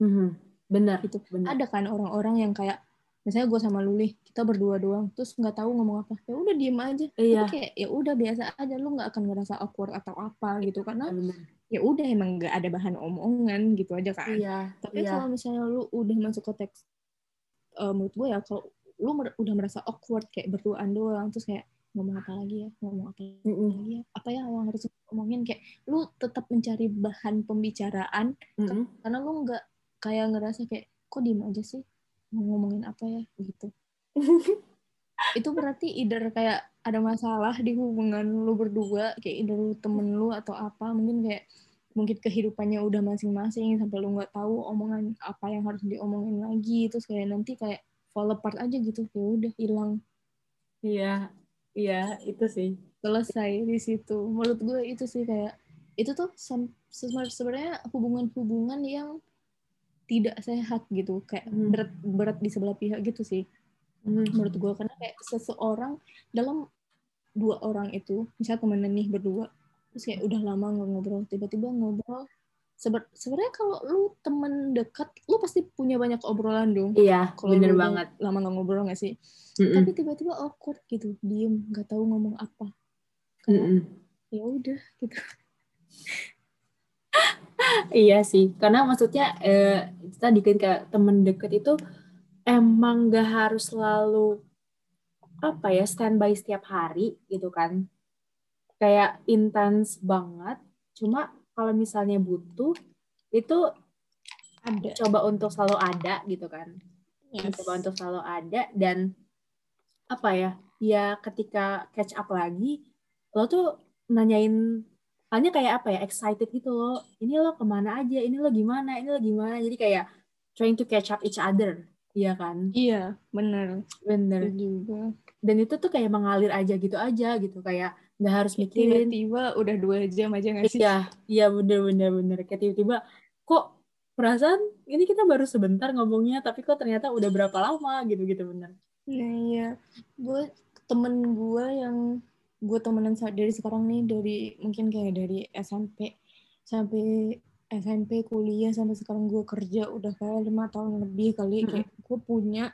Mhm. Benar. gitu Benar. ada kan orang-orang yang kayak misalnya gue sama Luli kita berdua doang terus nggak tahu ngomong apa ya udah diem aja Iya. tapi kayak ya udah biasa aja lu nggak akan ngerasa awkward atau apa gitu karena Benar. ya udah emang nggak ada bahan omongan gitu aja kan Iya. tapi iya. kalau misalnya lu udah masuk ke teks eh, menurut gue ya kalau lu mer- udah merasa awkward kayak berduaan doang terus kayak ngomong apa lagi ya ngomong apa lagi ya apa ya yang harus ngomongin kayak lu tetap mencari bahan pembicaraan Mm-mm. karena lu nggak kayak ngerasa kayak kok diem aja sih mau ngomongin apa ya gitu itu berarti either kayak ada masalah di hubungan lu berdua kayak either lu temen lu atau apa mungkin kayak mungkin kehidupannya udah masing-masing sampai lu nggak tahu omongan apa yang harus diomongin lagi terus kayak nanti kayak fall apart aja gitu ya udah hilang Iya. Iya, itu sih. selesai di situ menurut gue itu sih kayak itu tuh sebenarnya hubungan-hubungan yang tidak sehat gitu kayak Hmm. berat berat di sebelah pihak gitu sih Mhm. menurut gue karena kayak seseorang dalam dua orang itu misalnya temenan nih berdua terus kayak udah lama nggak ngobrol tiba-tiba ngobrol Seben- sebenarnya kalau lu temen dekat lu pasti punya banyak obrolan dong Iya, kalau bener banget. lama nggak ngobrol nggak sih Mm-mm. tapi tiba-tiba awkward gitu diem nggak tahu ngomong apa kayak Mm-mm. ya udah gitu Iya sih, karena maksudnya eh, tadi kan kayak temen deket itu emang gak harus selalu apa ya standby setiap hari gitu kan, kayak intens banget. Cuma kalau misalnya butuh itu ada coba untuk selalu ada gitu kan, Yes. coba untuk selalu ada dan apa ya, ya ketika catch up lagi lo tuh nanyain hanya kayak apa ya excited gitu loh. Ini lo ke mana aja? Ini lo gimana? Ini lo gimana? Jadi kayak trying to catch up each other. Iya kan? Iya bener. Bener. Juga. Dan itu tuh kayak mengalir aja gitu aja gitu. Kayak nggak harus mikirin tiba-tiba udah dua jam aja nggak sih? Iya iya bener bener bener. Kayak tiba-tiba kok perasaan ini kita baru sebentar ngomongnya tapi kok ternyata udah berapa lama? Gitu gitu bener. Nah iya, gue temen gue yang gue temenan dari sekarang nih dari mungkin kayak dari SMP sampai SMP kuliah sampai sekarang gue kerja udah kayak lima tahun lebih kali Mm-mm. kayak gue punya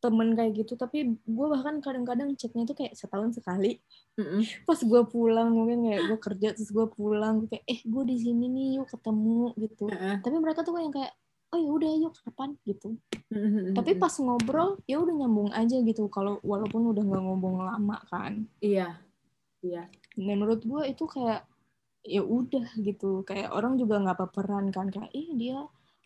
temen kayak gitu tapi gue bahkan kadang-kadang chatnya tuh kayak setahun sekali Mm-mm. pas gue pulang mungkin kayak gue kerja terus gue pulang gue kayak eh gue di sini nih yuk ketemu gitu Heeh. tapi mereka tuh yang kayak oh ya udah yuk kapan gitu Mm-mm. tapi pas ngobrol ya udah nyambung aja gitu kalau walaupun udah nggak ngomong lama kan iya iya. Dan menurut gue itu kayak ya udah gitu. Kayak orang juga nggak baperan kan. Kayak ih dia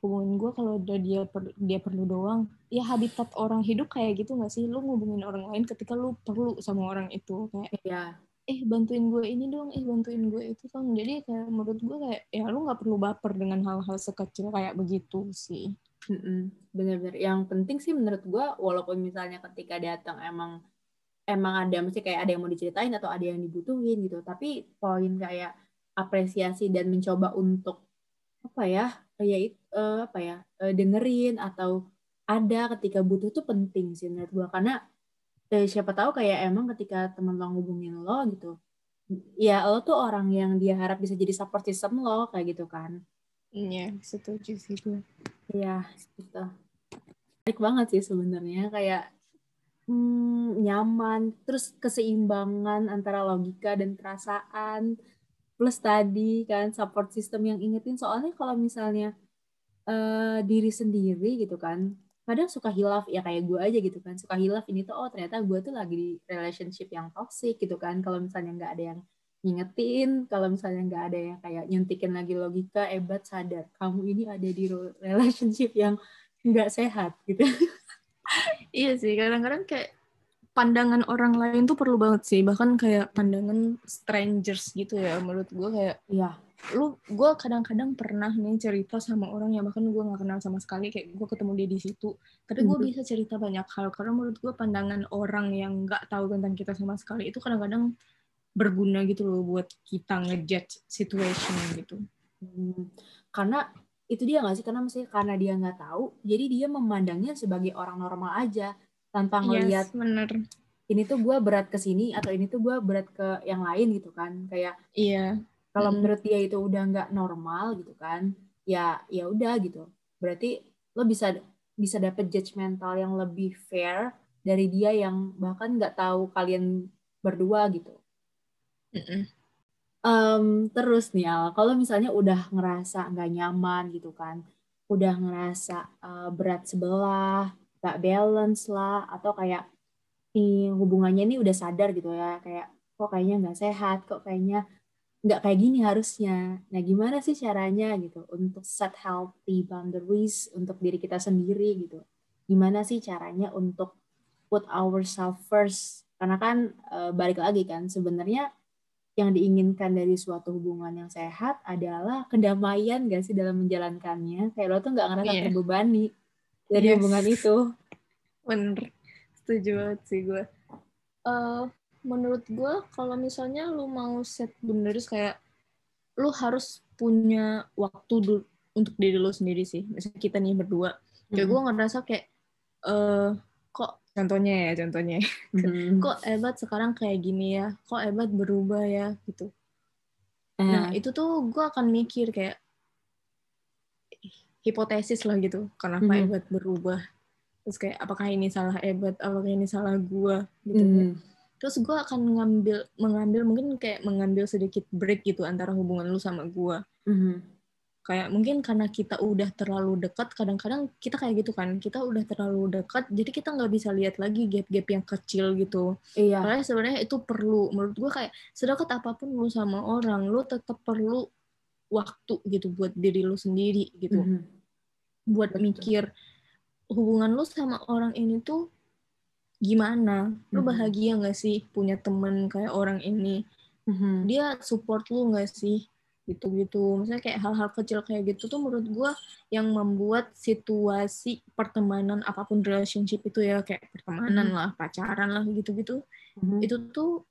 hubungin gue kalau udah dia per- dia perlu doang. Ya habitat orang hidup kayak gitu nggak sih? Lu ngubungin orang lain ketika lu perlu sama orang itu. Kayak iya. Eh bantuin gue ini dong. Eh bantuin gue itu dong. Jadi kayak menurut gue kayak ya lu nggak perlu baper dengan hal-hal sekecil kayak begitu sih. Mm-mm. Bener-bener. Yang penting sih menurut gue, walaupun misalnya ketika datang emang emang ada mesti kayak ada yang mau diceritain atau ada yang dibutuhin gitu. Tapi poin kayak apresiasi dan mencoba untuk apa ya, ya it- eh, apa ya, eh, dengerin atau ada ketika butuh tuh penting sih menurut gue karena eh, siapa tahu kayak emang ketika teman lo ngubungin lo gitu, ya lo tuh orang yang dia harap bisa jadi support system lo kayak gitu kan. Iya, setuju sih gue. Iya, gitu. Menarik banget sih sebenarnya kayak hmm, nyaman, terus keseimbangan antara logika dan perasaan, plus tadi kan support system yang ingetin. Soalnya kalau misalnya eh, diri sendiri gitu kan, kadang suka hilaf. Ya kayak gue aja gitu kan, suka hilaf ini tuh oh ternyata gue tuh lagi di relationship yang toxic gitu kan, kalau misalnya nggak ada yang ngingetin, kalau misalnya nggak ada yang kayak nyuntikin lagi logika, ebat sadar kamu ini ada di relationship yang nggak sehat gitu. Iya sih, kadang-kadang kayak pandangan orang lain tuh perlu banget sih. Bahkan kayak pandangan strangers gitu ya. Menurut gue kayak, Iya. lu gue kadang-kadang pernah nih cerita sama orang yang bahkan gue nggak kenal sama sekali. Kayak gue ketemu dia di situ. Tapi gue Mhm. bisa cerita banyak hal. Karena menurut gue pandangan orang yang nggak tahu tentang kita sama sekali itu kadang-kadang berguna gitu loh buat kita ngejudge situation gitu. Hmm, karena itu dia nggak sih karena misalnya karena dia nggak tahu jadi dia memandangnya sebagai orang normal aja tanpa ngelihat yes, bener. ini tuh gue berat ke sini atau ini tuh gue berat ke yang lain gitu kan kayak iya kalau mm. menurut dia itu udah nggak normal gitu kan ya ya udah gitu berarti lo bisa bisa dapet judgmental yang lebih fair dari dia yang bahkan nggak tahu kalian berdua gitu mm -mm. Um, terus nih Al, kalau misalnya udah ngerasa nggak nyaman gitu kan, udah ngerasa uh, berat sebelah, gak balance lah, atau kayak nih hubungannya ini udah sadar gitu ya, kayak kok kayaknya nggak sehat, kok kayaknya nggak kayak gini harusnya. Nah gimana sih caranya gitu untuk set healthy boundaries untuk diri kita sendiri gitu? Gimana sih caranya untuk put ourselves first? Karena kan uh, balik lagi kan sebenarnya yang diinginkan dari suatu hubungan yang sehat adalah kedamaian gak sih dalam menjalankannya kayak lo tuh nggak ngerasa yeah. terbebani dari yes. hubungan itu bener setuju banget sih gue uh, menurut gue kalau misalnya lo mau set boundaries kayak lo harus punya waktu dulu untuk diri lo sendiri sih misalnya kita nih berdua kayak hmm. gue ngerasa kayak uh, kok contohnya ya contohnya. Hmm. kok ebat sekarang kayak gini ya? Kok ebat berubah ya? Gitu. Hmm. nah itu tuh gue akan mikir kayak hipotesis lah gitu. Kenapa hmm. ebat berubah? Terus kayak apakah ini salah ebat? Apakah ini salah gue gitu hmm. terus gue akan mengambil mengambil mungkin kayak mengambil sedikit break gitu antara hubungan lu sama gue hmm kayak mungkin karena kita udah terlalu dekat kadang-kadang kita kayak gitu kan kita udah terlalu dekat jadi kita nggak bisa lihat lagi gap-gap yang kecil gitu iya karena sebenarnya itu perlu menurut gue kayak sedekat apa pun lu sama orang lu tetap perlu waktu gitu buat diri lu sendiri gitu mm -hmm. buat Betul. mikir hubungan lu sama orang ini tuh gimana lu mm-hmm. bahagia nggak sih punya temen kayak orang ini mm -hmm. dia support lu nggak sih gitu-gitu. Misalnya kayak hal-hal kecil kayak gitu tuh menurut gue yang membuat situasi pertemanan apa pun relationship itu ya kayak pertemanan hmm. lah, pacaran lah gitu-gitu. Hmm. Itu tuh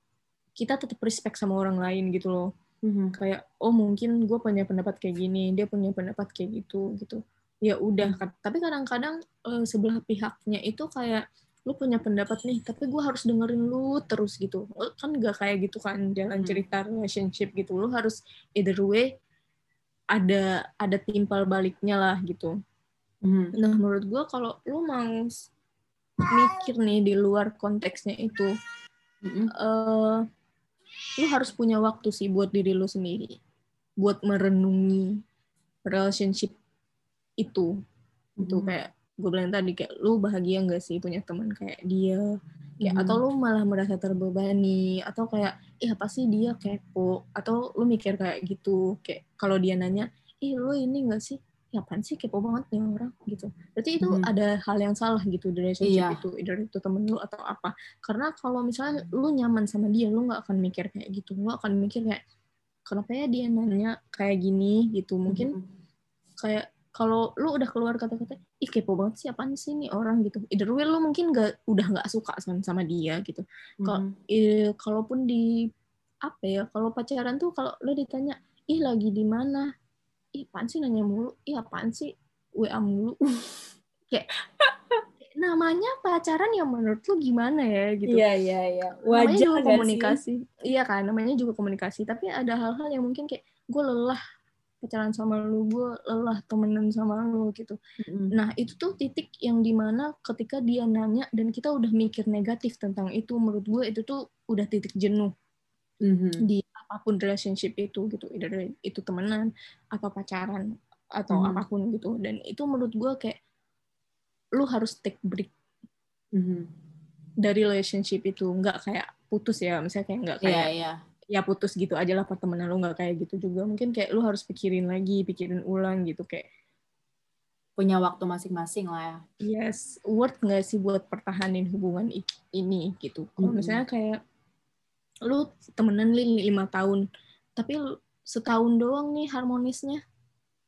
kita tetap respect sama orang lain gitu loh. Hmm. Kayak oh mungkin gue punya pendapat kayak gini, dia punya pendapat kayak gitu gitu. Ya udah, hmm. tapi kadang-kadang uh, sebelah pihaknya itu kayak lu punya pendapat nih tapi gue harus dengerin lu terus gitu kan gak kayak gitu kan jalan cerita relationship gitu lu harus either way ada ada timpal baliknya lah gitu hmm. nah menurut gue kalau lu mau mikir nih di luar konteksnya itu hmm. uh, lu harus punya waktu sih buat diri lu sendiri buat merenungi relationship itu itu hmm. kayak gue bilang tadi kayak lu bahagia nggak sih punya teman kayak dia? Kayak hmm. atau lu malah merasa terbebani atau kayak ih apa sih dia kepo? Atau lu mikir kayak gitu kayak kalau dia nanya ih lu ini nggak sih? Ya apaan sih kepo banget nih orang? Gitu. Berarti itu hmm. ada hal yang salah gitu dari relationship iya. itu dari itu temen lu atau apa. Karena kalau misalnya lu nyaman sama dia lu nggak akan mikir kayak gitu. Lu akan mikir kayak kenapa ya dia nanya kayak gini? Gitu. Mungkin hmm. kayak kalau lu udah keluar kata-kata ih kepo banget sih apaan sih nih orang? Gitu. Either way lu mungkin nggak udah nggak suka sama dia gitu. Kalau mm-hmm. kalaupun di apa ya kalau pacaran tuh kalau lu ditanya ih lagi di mana? Ih apaan sih? Nanya mulu ih apaan sih? Wa mulu. Kayak namanya pacaran yang menurut lu gimana ya? Gitu. Iya iya iya. Wajar juga komunikasi sih? iya kan namanya juga komunikasi. Tapi ada hal-hal yang mungkin kayak gue lelah pacaran sama lu gue lelah temenan sama lu gitu mm-hmm. nah itu tuh titik yang di mana ketika dia nanya dan kita udah mikir negatif tentang itu menurut gue itu tuh udah titik jenuh mm-hmm. di apa pun relationship itu gitu itu temenan atau pacaran atau mm-hmm. apa pun gitu dan itu menurut gue kayak lu harus take break mm-hmm. dari relationship itu nggak kayak putus ya misalnya kayak nggak kayak yeah, yeah ya putus gitu aja lah pertemanan lu nggak kayak gitu juga mungkin kayak lu harus pikirin lagi pikirin ulang gitu kayak punya waktu masing-masing lah ya yes worth nggak sih buat pertahanin hubungan ini gitu kalau hmm. misalnya kayak lu temenan lima tahun tapi setahun doang nih harmonisnya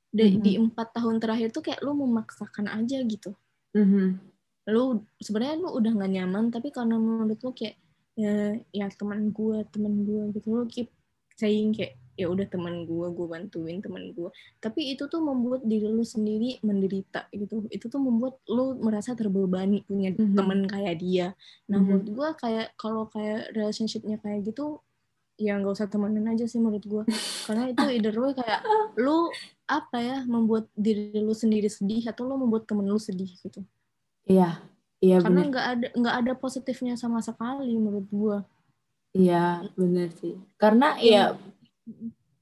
di, hmm. di empat tahun terakhir tuh kayak lu memaksakan aja gitu hmm. lu sebenarnya lu udah nggak nyaman tapi karena menurut lu kayak ya ya teman gue teman gue gitu. Lo keep saying kayak ya udah teman gue gue bantuin teman gue tapi itu tuh membuat diri lu sendiri menderita gitu. Itu tuh membuat lu merasa terbebani punya mm-hmm. teman kayak dia. Nah mm-hmm. menurut gue kayak kalau kayak relationshipnya kayak gitu ya nggak usah temenan aja sih menurut gue karena itu either way kayak lu apa ya membuat diri lu sendiri sedih atau lu membuat temen lu sedih gitu. Iya iya karena nggak ada nggak ada positifnya sama sekali menurut gue iya benar sih. Karena ya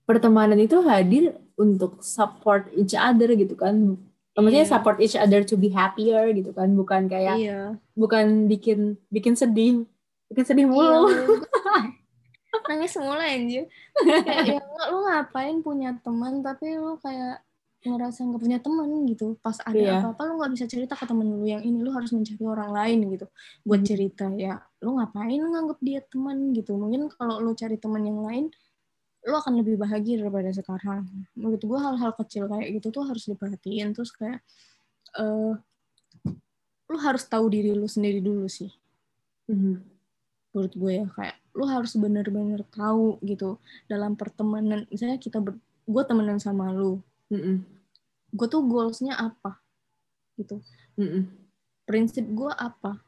pertemanan itu hadir untuk support each other gitu kan. Maksudnya yeah. support each other to be happier gitu kan. Bukan kayak yeah. bukan bikin bikin sedih bikin sedih mulu. yeah. nangis mulu anjir. Kayak ya lu ngapain punya teman tapi lu kayak ngerasa nggak punya teman gitu pas ada yeah. apa-apa lu nggak bisa cerita ke temen lu yang ini lu harus mencari orang lain gitu buat hmm. cerita ya lu ngapain nganggap dia teman gitu mungkin kalau lu cari teman yang lain lo akan lebih bahagia daripada sekarang. Menurut gue hal-hal kecil kayak gitu tuh harus diperhatiin. Terus kayak uh, lo harus tahu diri lo sendiri dulu sih. Mm-hmm. Menurut gue ya kayak lo harus bener-bener tahu gitu dalam pertemanan. Misalnya kita ber, gue temenan sama lo, mm-hmm. Gue tuh goalsnya apa gitu. Mm-hmm. Prinsip gue apa?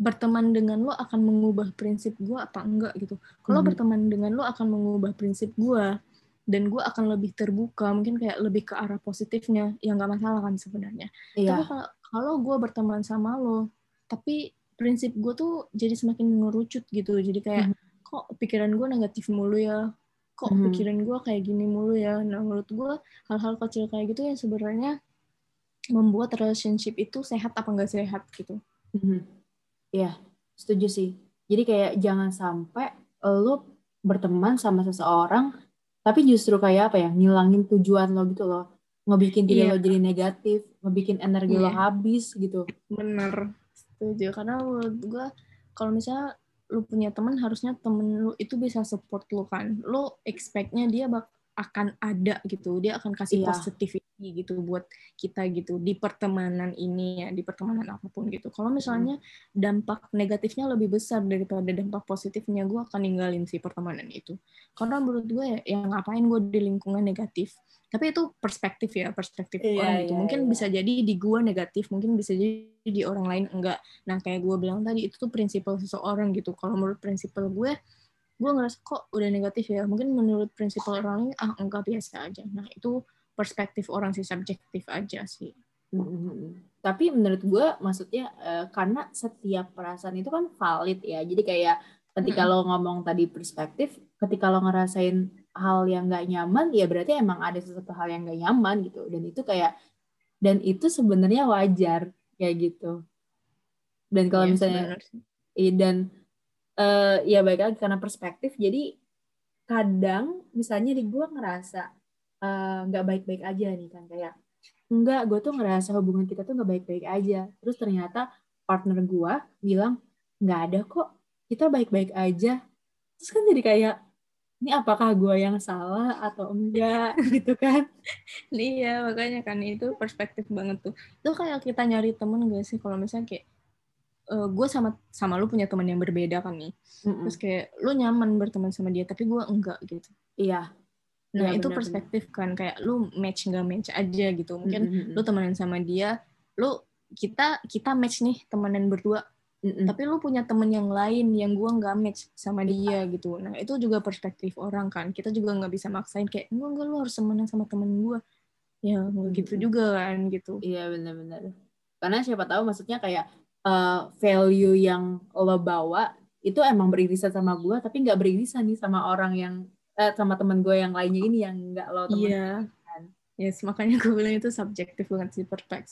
berteman dengan lo akan mengubah prinsip gue apa enggak gitu. Kalau hmm. berteman dengan lo akan mengubah prinsip gue dan gue akan lebih terbuka, mungkin kayak lebih ke arah positifnya, yang nggak masalah kan sebenarnya. Iya. Tapi kalau kalau gue berteman sama lo, tapi prinsip gue tuh jadi semakin mengerucut gitu. Jadi kayak hmm. kok pikiran gue negatif mulu ya, kok hmm. pikiran gue kayak gini mulu ya. Nah menurut gue hal-hal kecil kayak gitu yang sebenarnya membuat relationship itu sehat apa enggak sehat gitu. Hmm Iya, setuju sih. Jadi kayak jangan sampai lo berteman sama seseorang, tapi justru kayak apa ya, ngilangin tujuan lo gitu loh. Ngebikin diri iya. lo jadi negatif, ngebikin energi iya. lo habis gitu. Bener, setuju. Karena menurut gue, kalau misalnya lo punya teman, harusnya temen lo itu bisa support lo kan. Lo expect-nya dia bak akan ada gitu, dia akan kasih iya. positif gitu buat kita gitu di pertemanan ini ya di pertemanan apa pun gitu. Kalau misalnya dampak negatifnya lebih besar daripada dampak positifnya gue akan ninggalin si pertemanan itu. Karena menurut gue ya, ya ngapain gue di lingkungan negatif? Tapi itu perspektif ya perspektif iya, orang gitu. iya, mungkin iya. bisa jadi di gue negatif mungkin bisa jadi di orang lain enggak. Nah kayak gue bilang tadi itu tuh prinsipal seseorang gitu. Kalau menurut prinsipal gue gue ngerasa kok udah negatif ya. Mungkin menurut prinsipal orang lain ah enggak biasa aja. Nah itu perspektif orang sih subjektif aja sih. Mm-hmm. Tapi menurut gue maksudnya uh, karena setiap perasaan itu kan valid ya. Jadi kayak ketika mm-hmm. lo ngomong tadi perspektif, ketika lo ngerasain hal yang gak nyaman, ya berarti emang ada sesuatu hal yang gak nyaman gitu. Dan itu kayak dan itu sebenarnya wajar kayak gitu. Dan kalau yeah, misalnya iya, dan uh, ya baik lagi karena perspektif, jadi kadang misalnya di gue ngerasa nggak uh, baik-baik aja nih kan kayak enggak gue tuh ngerasa hubungan kita tuh nggak baik-baik aja. Terus ternyata partner gue bilang nggak ada kok kita baik-baik aja. Terus kan jadi kayak ini apakah gue yang salah atau enggak? Gitu kan. Iya makanya kan itu perspektif banget tuh. Itu kayak kita nyari temen gak sih? Kalau misalnya kayak uh, eh, gue sama sama lu punya teman yang berbeda kan nih. Mm -mm. terus kayak lu nyaman berteman sama dia tapi gue enggak gitu. Iya Nah, ya, itu bener, perspektif kan kayak lu match nggak match aja gitu. Mungkin mm -hmm. lu temenan sama dia, lu kita kita match nih temenan berdua. Mm -hmm. Tapi lu punya temen yang lain yang gua nggak match sama dia gitu. Nah, itu juga perspektif orang kan. Kita juga nggak bisa maksain kayak enggak enggak lu harus temenan sama temen gua. Ya, nggak gitu juga kan gitu. Iya, benar-benar. Karena siapa tahu maksudnya kayak uh, value yang lo bawa itu emang beririsan sama gua tapi nggak beririsan nih sama orang yang eh, sama temen gue yang lainnya ini yang nggak lo temen yeah. kan. Yes, makanya gue bilang itu subjektif banget sih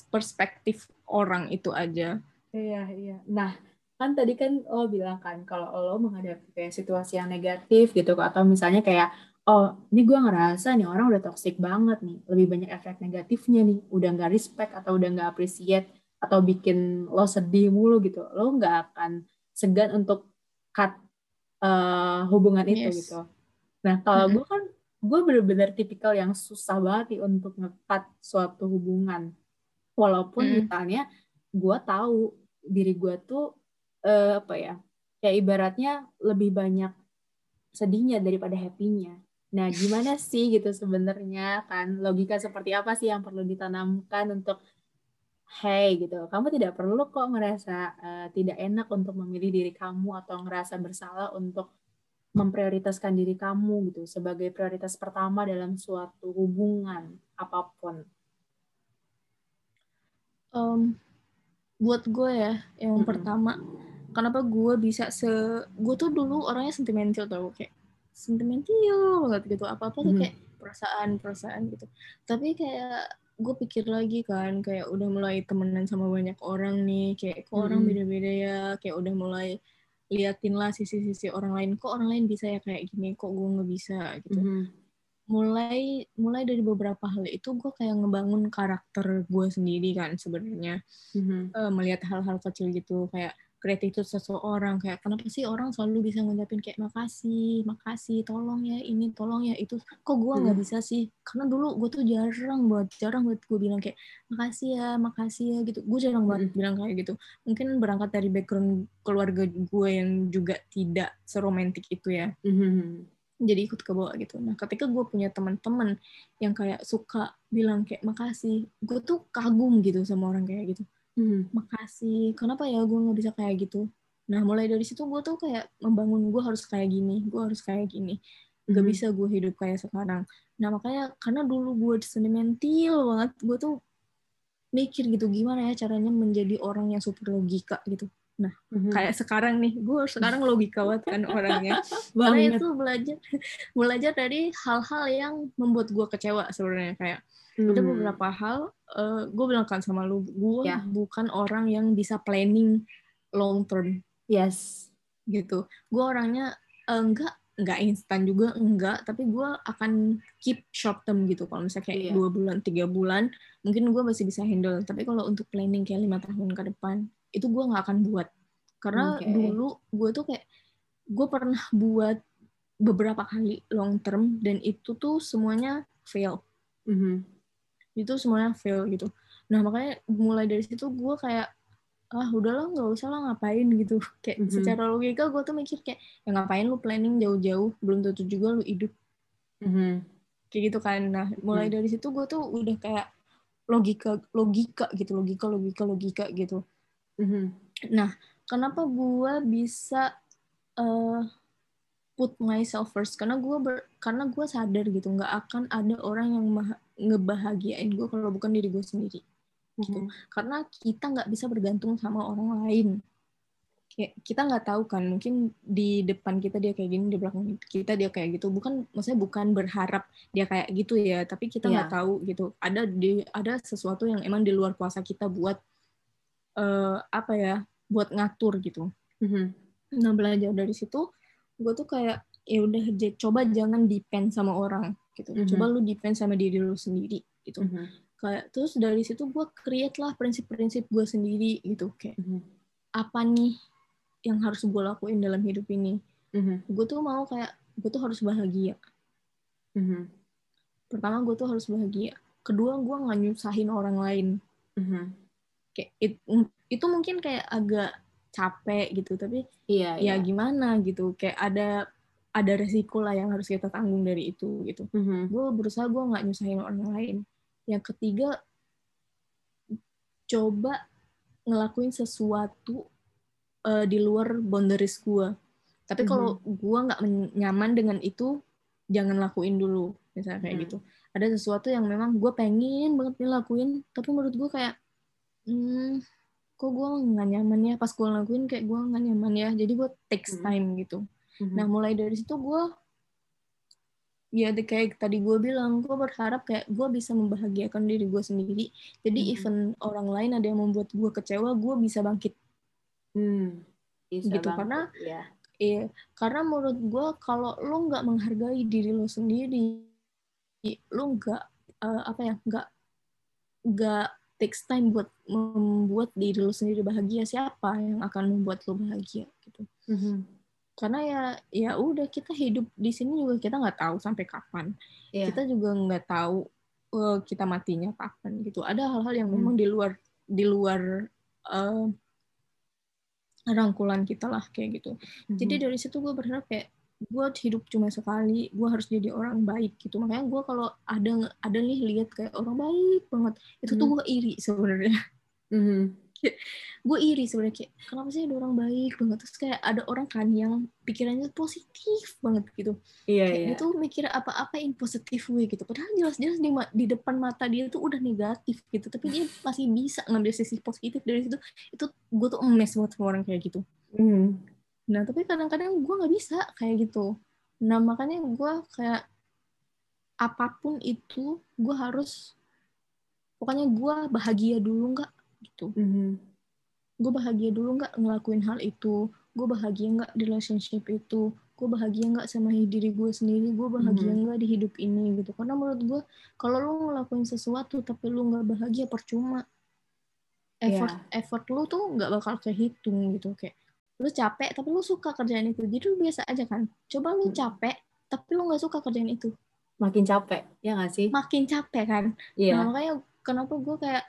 perspektif orang itu aja. Iya, iya. Nah, kan tadi kan lo bilang kan kalau lo menghadapi kayak situasi yang negatif gitu atau misalnya kayak oh ini gue ngerasa nih orang udah toxic banget nih lebih banyak efek negatifnya nih udah nggak respect atau udah nggak appreciate atau bikin lo sedih mulu gitu lo nggak akan segan untuk cut uh, hubungan itu yes. gitu Nah, kalau gue kan, gue bener-bener tipikal yang susah banget nih untuk ngekat suatu hubungan. Walaupun mm. misalnya gue tahu diri gue tuh, uh, apa ya, ya ibaratnya lebih banyak sedihnya daripada happy-nya. Nah, gimana sih gitu sebenarnya kan logika seperti apa sih yang perlu ditanamkan untuk hey gitu, kamu tidak perlu kok ngerasa uh, tidak enak untuk memilih diri kamu atau ngerasa bersalah untuk memprioritaskan diri kamu gitu sebagai prioritas pertama dalam suatu hubungan apa pun. Um, buat gue ya, yang mm -hmm. pertama kenapa gue bisa se gue tuh dulu orangnya sentimental tau kayak sentimental banget gitu apa apa tuh kayak perasaan perasaan gitu tapi kayak gue pikir lagi kan kayak udah mulai temenan sama banyak orang nih kayak kok orang beda-beda ya kayak udah mulai liatin lah sisi-sisi orang lain kok orang lain bisa ya kayak gini kok gue nggak bisa gitu hmm. mulai mulai dari beberapa hal itu gue kayak ngebangun karakter gue sendiri kan sebenarnya hmm. uh, melihat hal-hal kecil gitu kayak gratitude seseorang kayak kenapa sih orang selalu bisa ngucapin kayak makasih makasih tolong ya ini tolong ya itu kok gue nggak hmm. bisa sih? Karena dulu gue tuh jarang buat jarang buat gue bilang kayak makasih ya makasih ya gitu. Gue jarang banget hmm. bilang kayak gitu. Mungkin berangkat dari background keluarga gue yang juga tidak seromantik itu ya. Hmm. jadi ikut ke bawah gitu. Nah ketika gue punya teman-teman yang kayak suka bilang kayak makasih gue tuh kagum gitu sama orang kayak gitu hmm, makasih. Kenapa ya gue nggak bisa kayak gitu? Nah mulai dari situ gue tuh kayak membangun gue harus kayak gini gue harus kayak gini. Nggak hmm. bisa gue hidup kayak sekarang. Nah makanya karena dulu gue sentimental banget gue tuh mikir gitu gimana ya caranya menjadi orang yang super logika gitu nah hmm. kayak sekarang nih gue sekarang logika banget kan orangnya karena itu belajar belajar dari hal-hal yang membuat gue kecewa sebenarnya kayak hmm. ada beberapa hal uh, gue bilang kan sama lu gue yeah. bukan orang yang bisa planning long term yes gitu gue orangnya uh, enggak enggak instan juga enggak tapi gue akan keep short term gitu kalau misalnya kayak yeah. dua bulan tiga bulan mungkin gue masih bisa handle tapi kalau untuk planning kayak lima tahun ke depan itu gue nggak akan buat. Karena okay. dulu gue tuh kayak gue pernah buat beberapa kali long term dan itu tuh semuanya fail. Mm -hmm itu semuanya fail gitu. Nah makanya mulai dari situ gue kayak ah udahlah nggak usah lah ngapain? gitu. Kayak mm-hmm. secara logika gue tuh mikir kayak ya ngapain lu planning jauh-jauh? Belum tentu juga lu hidup. Mm-hmm. kayak gitu kan. Nah mulai mm-hmm. dari situ gue tuh udah kayak logika logika gitu logika logika logika gitu mm-hmm. nah kenapa gue bisa uh, put myself first? Karena gue ber, karena gue sadar gitu nggak akan ada orang yang ngebahagiain gue kalau bukan diri gue sendiri. Gitu. Hmm. karena kita nggak bisa bergantung sama orang lain. Kayak kita nggak tahu kan mungkin di depan kita dia kayak gini di belakang kita dia kayak gitu. Bukan maksudnya bukan berharap dia kayak gitu ya tapi kita nggak yeah. tahu gitu. Ada di ada sesuatu yang emang di luar kuasa kita buat uh, apa ya buat ngatur gitu mm-hmm. nah belajar dari situ gue tuh kayak ya udah coba jangan depend sama orang gitu mm -hmm. coba lu depend sama diri lu sendiri gitu mm -hmm. kayak terus dari situ gue create lah prinsip-prinsip gue sendiri gitu kayak mm -hmm. apa nih yang harus gue lakuin dalam hidup ini mm -hmm. gue tuh mau kayak gue tuh harus bahagia mm -hmm. pertama gue tuh harus bahagia kedua gue nggak nyusahin orang lain mm -hmm. Kayak it, itu mungkin kayak agak capek gitu tapi iya, ya iya. gimana gitu kayak ada ada resiko lah yang harus kita tanggung dari itu gitu mm-hmm. gue berusaha gue nggak nyusahin orang lain yang ketiga coba ngelakuin sesuatu uh, di luar boundaries gue tapi kalau gue nggak nyaman dengan itu jangan lakuin dulu misalnya kayak mm-hmm. gitu ada sesuatu yang memang gue pengen banget ngelakuin tapi menurut gue kayak hmm, kok gue nggak nyaman ya pas gue lakuin kayak gue nggak nyaman ya jadi gue takes time mm-hmm. gitu hmm Nah mulai dari situ gue ya kayak tadi gue bilang gue berharap kayak gue bisa membahagiakan diri gue sendiri jadi mm-hmm. even orang lain ada yang membuat gue kecewa gue bisa bangkit hmm, bisa gitu bangkit, karena ya. iya karena menurut gue kalau lo nggak menghargai diri lo sendiri lo nggak uh, apa ya nggak nggak takes time buat membuat diri lo sendiri bahagia siapa yang akan membuat lo bahagia gitu mm-hmm karena ya ya udah kita hidup di sini juga kita nggak tahu sampai kapan yeah. kita juga nggak tahu uh, kita matinya kapan gitu ada hal-hal yang memang hmm. di luar di luar uh, rangkulan kita lah kayak gitu jadi Mhm. dari situ gue berharap kayak gue hidup cuma sekali gue harus jadi orang baik gitu makanya gue kalau ada ada nih lihat kayak orang baik banget itu tuh Hmm. gue iri sebenarnya Mhm. gue iri sebenarnya kayak kenapa sih ada orang baik banget terus kayak ada orang kan yang pikirannya positif banget gitu Iya kayak iya. dia tuh mikir apa-apa in positive way gitu padahal jelas-jelas di, di depan mata dia tuh udah negatif gitu tapi dia masih bisa ngambil sisi positif dari situ itu gue tuh emes banget sama orang kayak gitu Mhm. Nah tapi kadang-kadang gue nggak bisa kayak gitu. Nah makanya gue kayak apa pun itu gue harus pokoknya gue bahagia dulu nggak gitu. Mhm. gue bahagia dulu nggak ngelakuin hal itu. Gue bahagia nggak di relationship itu. Gue bahagia nggak sama diri gue sendiri. Gue bahagia Mhm. nggak di hidup ini gitu. Karena menurut gue kalau lu ngelakuin sesuatu tapi lu nggak bahagia percuma. Effort effort lu tuh nggak bakal kehitung gitu. Kayak lu capek tapi lu suka kerjaan itu jadi lu biasa aja kan coba lu Hmm. capek tapi lu nggak suka kerjaan itu Makin capek, ya nggak sih? makin capek kan Iya. Nah, makanya kenapa gue kayak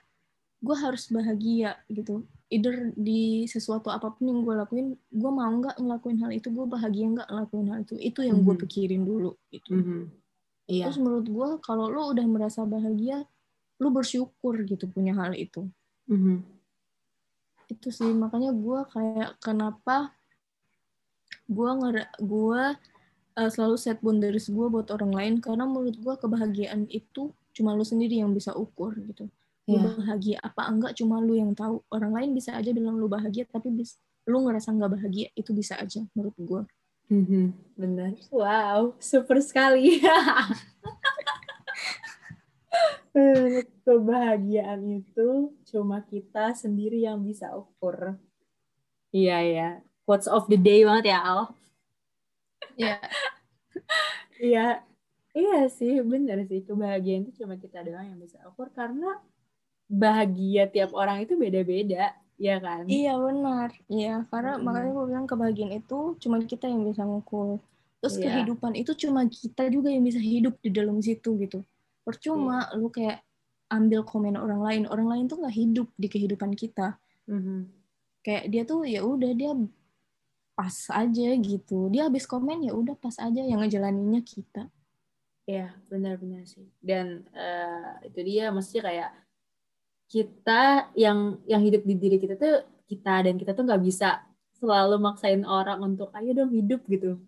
gue harus bahagia gitu. Either di sesuatu apa pun yang gue lakuin, gue mau nggak ngelakuin hal itu, gue bahagia nggak ngelakuin hal itu. Itu yang gue Mhm. pikirin dulu gitu. Mhm. Iya. Terus menurut gue kalau lo udah merasa bahagia, lo bersyukur gitu punya hal itu. Mhm. Itu sih makanya gue kayak kenapa gue ngera gue uh, selalu set boundaries gue buat orang lain karena menurut gue kebahagiaan itu cuma lu sendiri yang bisa ukur gitu. Lu Iya. bahagia apa enggak cuma lu yang tahu. Orang lain bisa aja bilang lu bahagia tapi bis, lu ngerasa nggak bahagia itu bisa aja menurut gue. Mhm. Benar. Wow, super sekali. Eh, Kebahagiaan itu cuma kita sendiri yang bisa ukur. Iya ya. Quotes of the day banget ya Al. Ya, Iya, iya sih, bener sih. Kebahagiaan itu cuma kita doang yang bisa ukur karena bahagia tiap orang itu beda-beda, ya kan? iya benar. Iya, karena Mm. makanya gue bilang kebahagiaan itu cuma kita yang bisa ngukur. Terus Iya. kehidupan itu cuma kita juga yang bisa hidup di dalam situ gitu. Percuma Iya. lu kayak ambil komen orang lain. Orang lain tuh nggak hidup di kehidupan kita. Mhm. Kayak dia tuh ya udah dia pas aja gitu. Dia habis komen ya udah pas aja yang ngejalaninnya kita. Iya, benar-benar sih. Dan eh, itu dia, maksudnya kayak kita yang yang hidup di diri kita tuh kita dan kita tuh nggak bisa selalu maksain orang untuk ayo dong hidup gitu.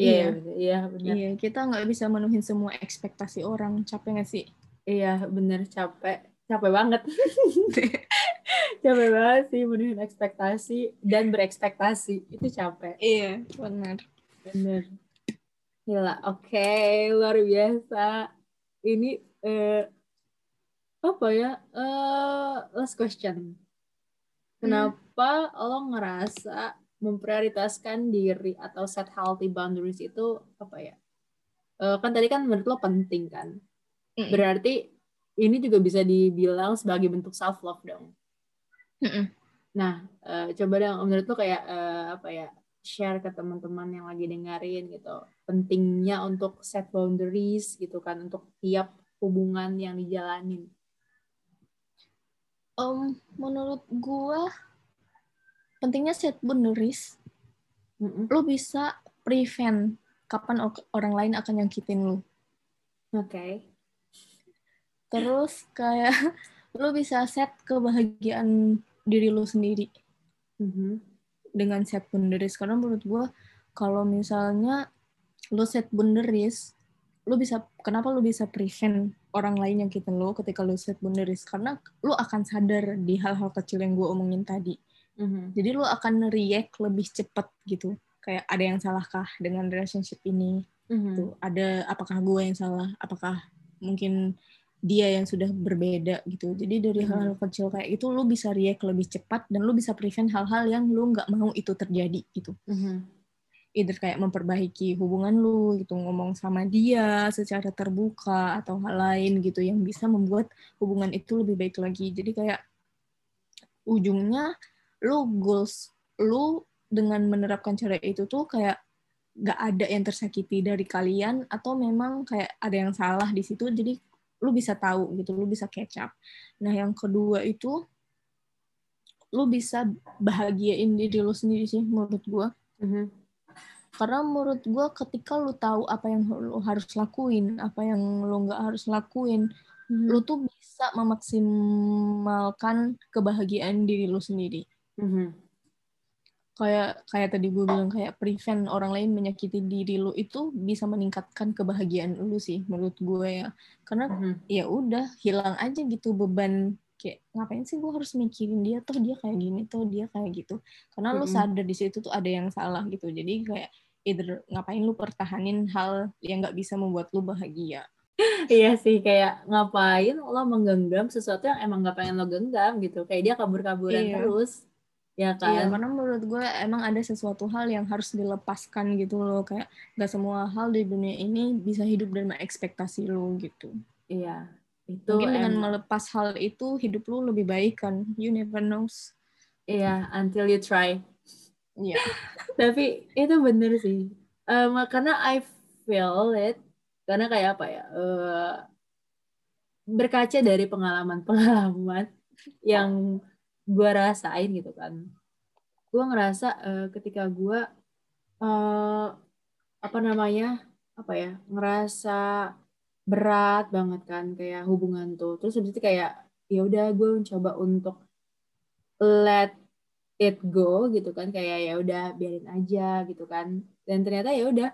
Iya, Iya. iya benar. Iya, kita nggak bisa menuhin semua ekspektasi orang. Capek nggak sih? Iya, bener capek. Capek banget. capek banget sih menuhin ekspektasi dan berekspektasi. Itu capek. Iya, benar. Bener. Gila, oke. Luar biasa. Ini eh, apa ya? Eh, last question. Kenapa lo ngerasa memprioritaskan diri atau set healthy boundaries itu apa ya? Eh, kan tadi kan menurut lo penting kan? Berarti ini juga bisa dibilang sebagai bentuk self love dong. Nah, eh, coba dong menurut lo kayak eh, apa ya? Share ke teman-teman yang lagi dengerin gitu. Pentingnya untuk set boundaries gitu kan untuk tiap hubungan yang dijalanin. Em, menurut gua pentingnya set boundaries. Mm-mm. Lu bisa prevent kapan o- orang lain akan nyakitin lu. Oke. Terus kayak lu bisa set kebahagiaan diri lu sendiri Mhm. dengan set boundaries. Karena menurut gua kalau misalnya lu set boundaries, lu bisa kenapa lu bisa prevent orang lain nyakitin lu ketika lu set boundaries? Karena lu akan sadar di hal-hal kecil yang gua omongin tadi. Mhm. Jadi lu akan react lebih cepat gitu. Kayak ada yang salahkah dengan relationship ini? Mhm. Tuh, ada apakah gue yang salah? Apakah mungkin dia yang sudah berbeda gitu. Jadi dari Mhm. hal-hal kecil kayak itu lu bisa react lebih cepat dan lu bisa prevent hal-hal yang lu nggak mau itu terjadi gitu. Mhm. Either kayak memperbaiki hubungan lu gitu, ngomong sama dia secara terbuka atau hal lain gitu yang bisa membuat hubungan itu lebih baik lagi. Jadi kayak ujungnya lu goals lu dengan menerapkan cara itu tuh kayak gak ada yang tersakiti dari kalian atau memang kayak ada yang salah di situ jadi lu bisa tahu gitu lu bisa catch up nah yang kedua itu lu bisa bahagiain diri lu sendiri sih menurut gue Mhm. karena menurut gue ketika lu tahu apa yang lu harus lakuin apa yang lu nggak harus lakuin Mhm. lu tuh bisa memaksimalkan kebahagiaan diri lu sendiri Mhm. kayak kayak tadi gue bilang kayak prevent orang lain menyakiti diri lu itu bisa meningkatkan kebahagiaan lu sih menurut gue ya karena Mhm. ya udah hilang aja gitu beban kayak ngapain sih gue harus mikirin dia toh dia kayak gini toh dia kayak gitu karena lu Mm-mm. sadar di situ tuh ada yang salah gitu jadi kayak either ngapain lu pertahanin hal yang nggak bisa membuat lu bahagia Iya sih kayak ngapain lo menggenggam sesuatu yang emang gak pengen lo genggam gitu. Kayak dia kabur-kaburan Iya. terus. Ya Iya, kan? karena menurut gue emang ada sesuatu hal yang harus dilepaskan gitu loh kayak nggak semua hal di dunia ini bisa hidup dengan ekspektasi lo gitu. Iya. Itu Mungkin dengan emang- melepas hal itu hidup lu lebih baik kan. You never knows. Iya, until you try. Iya. Tapi itu bener sih. Em, karena I feel it. Karena kayak apa ya? eh, berkaca dari pengalaman-pengalaman yang gue rasain gitu kan. Gue ngerasa eh, ketika gue eh, apa namanya? Apa ya? Ngerasa berat banget kan kayak hubungan tuh. Terus habis itu kayak ya udah gue mencoba untuk let it go gitu kan kayak ya udah biarin aja gitu kan dan ternyata ya udah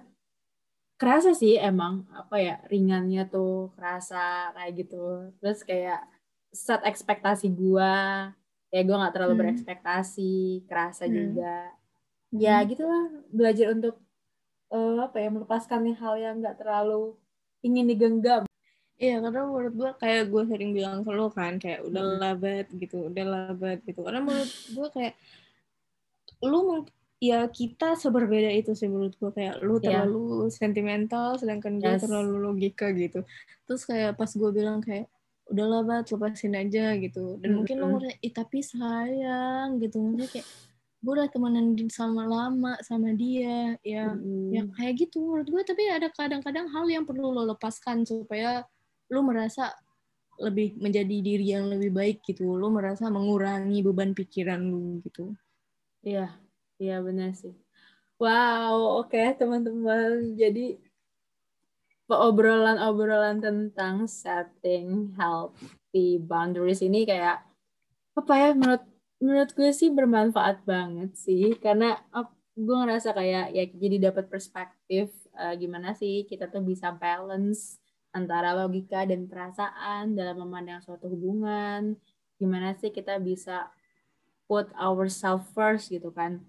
kerasa sih emang apa ya ringannya tuh kerasa kayak gitu terus kayak set ekspektasi gua kayak gua nggak terlalu Hmm. berekspektasi kerasa Hmm. juga ya gitulah belajar untuk eh, apa ya melepaskan hal yang nggak terlalu ingin digenggam Iya, karena menurut gue kayak gue sering bilang ke lo kan, kayak udah Hmm. labat gitu, udah labat gitu. Karena menurut gue kayak lu ya kita seberbeda itu sih menurut gue kayak lu Iya. terlalu sentimental sedangkan gue Yes. terlalu logika gitu. Terus kayak pas gue bilang kayak udah labat lepasin aja gitu. Dan mungkin lo Mm-mm. ngerasa, ih tapi sayang gitu. Maksudnya kayak gue udah temenan sama lama sama dia ya Mm-mm. ya kayak gitu menurut gue tapi ada kadang-kadang hal yang perlu lo lepaskan supaya lo merasa lebih menjadi diri yang lebih baik gitu lo merasa mengurangi beban pikiran lo gitu Iya, iya benar sih. Wow, oke teman-teman. Jadi obrolan-obrolan tentang setting healthy boundaries ini kayak apa ya menurut menurut gue sih bermanfaat banget sih karena ap- gue ngerasa kayak ya jadi dapat perspektif eh, gimana sih kita tuh bisa balance antara logika dan perasaan dalam memandang suatu hubungan. Gimana sih kita bisa put ourselves first gitu kan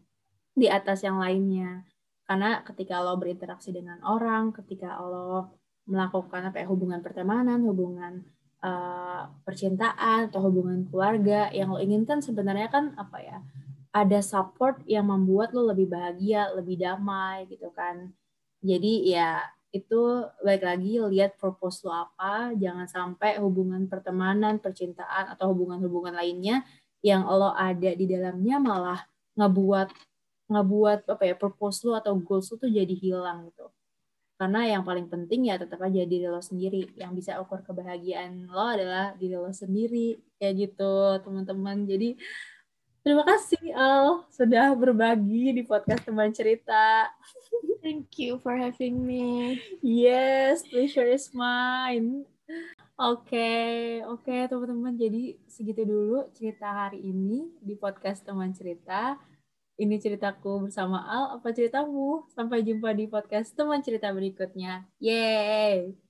di atas yang lainnya karena ketika lo berinteraksi dengan orang ketika lo melakukan apa ya hubungan pertemanan hubungan eh, percintaan atau hubungan keluarga yang lo inginkan sebenarnya kan apa ya ada support yang membuat lo lebih bahagia lebih damai gitu kan. Jadi ya itu baik lagi lihat purpose lo apa. Jangan sampai hubungan pertemanan percintaan atau hubungan-hubungan lainnya yang lo ada di dalamnya malah ngebuat ngebuat apa ya purpose lo atau goals lo tuh jadi hilang gitu. Karena yang paling penting ya tetap aja diri lo sendiri. Yang bisa ukur kebahagiaan lo adalah diri lo sendiri. Kayak gitu teman-teman. Jadi terima kasih Al sudah berbagi di podcast teman cerita. Thank you for having me. Yes pleasure is mine Oke, oke teman-teman. Jadi segitu dulu cerita hari ini di podcast teman cerita. Ini ceritaku bersama Al. Apa ceritamu? Sampai jumpa di podcast teman cerita berikutnya. Yeay!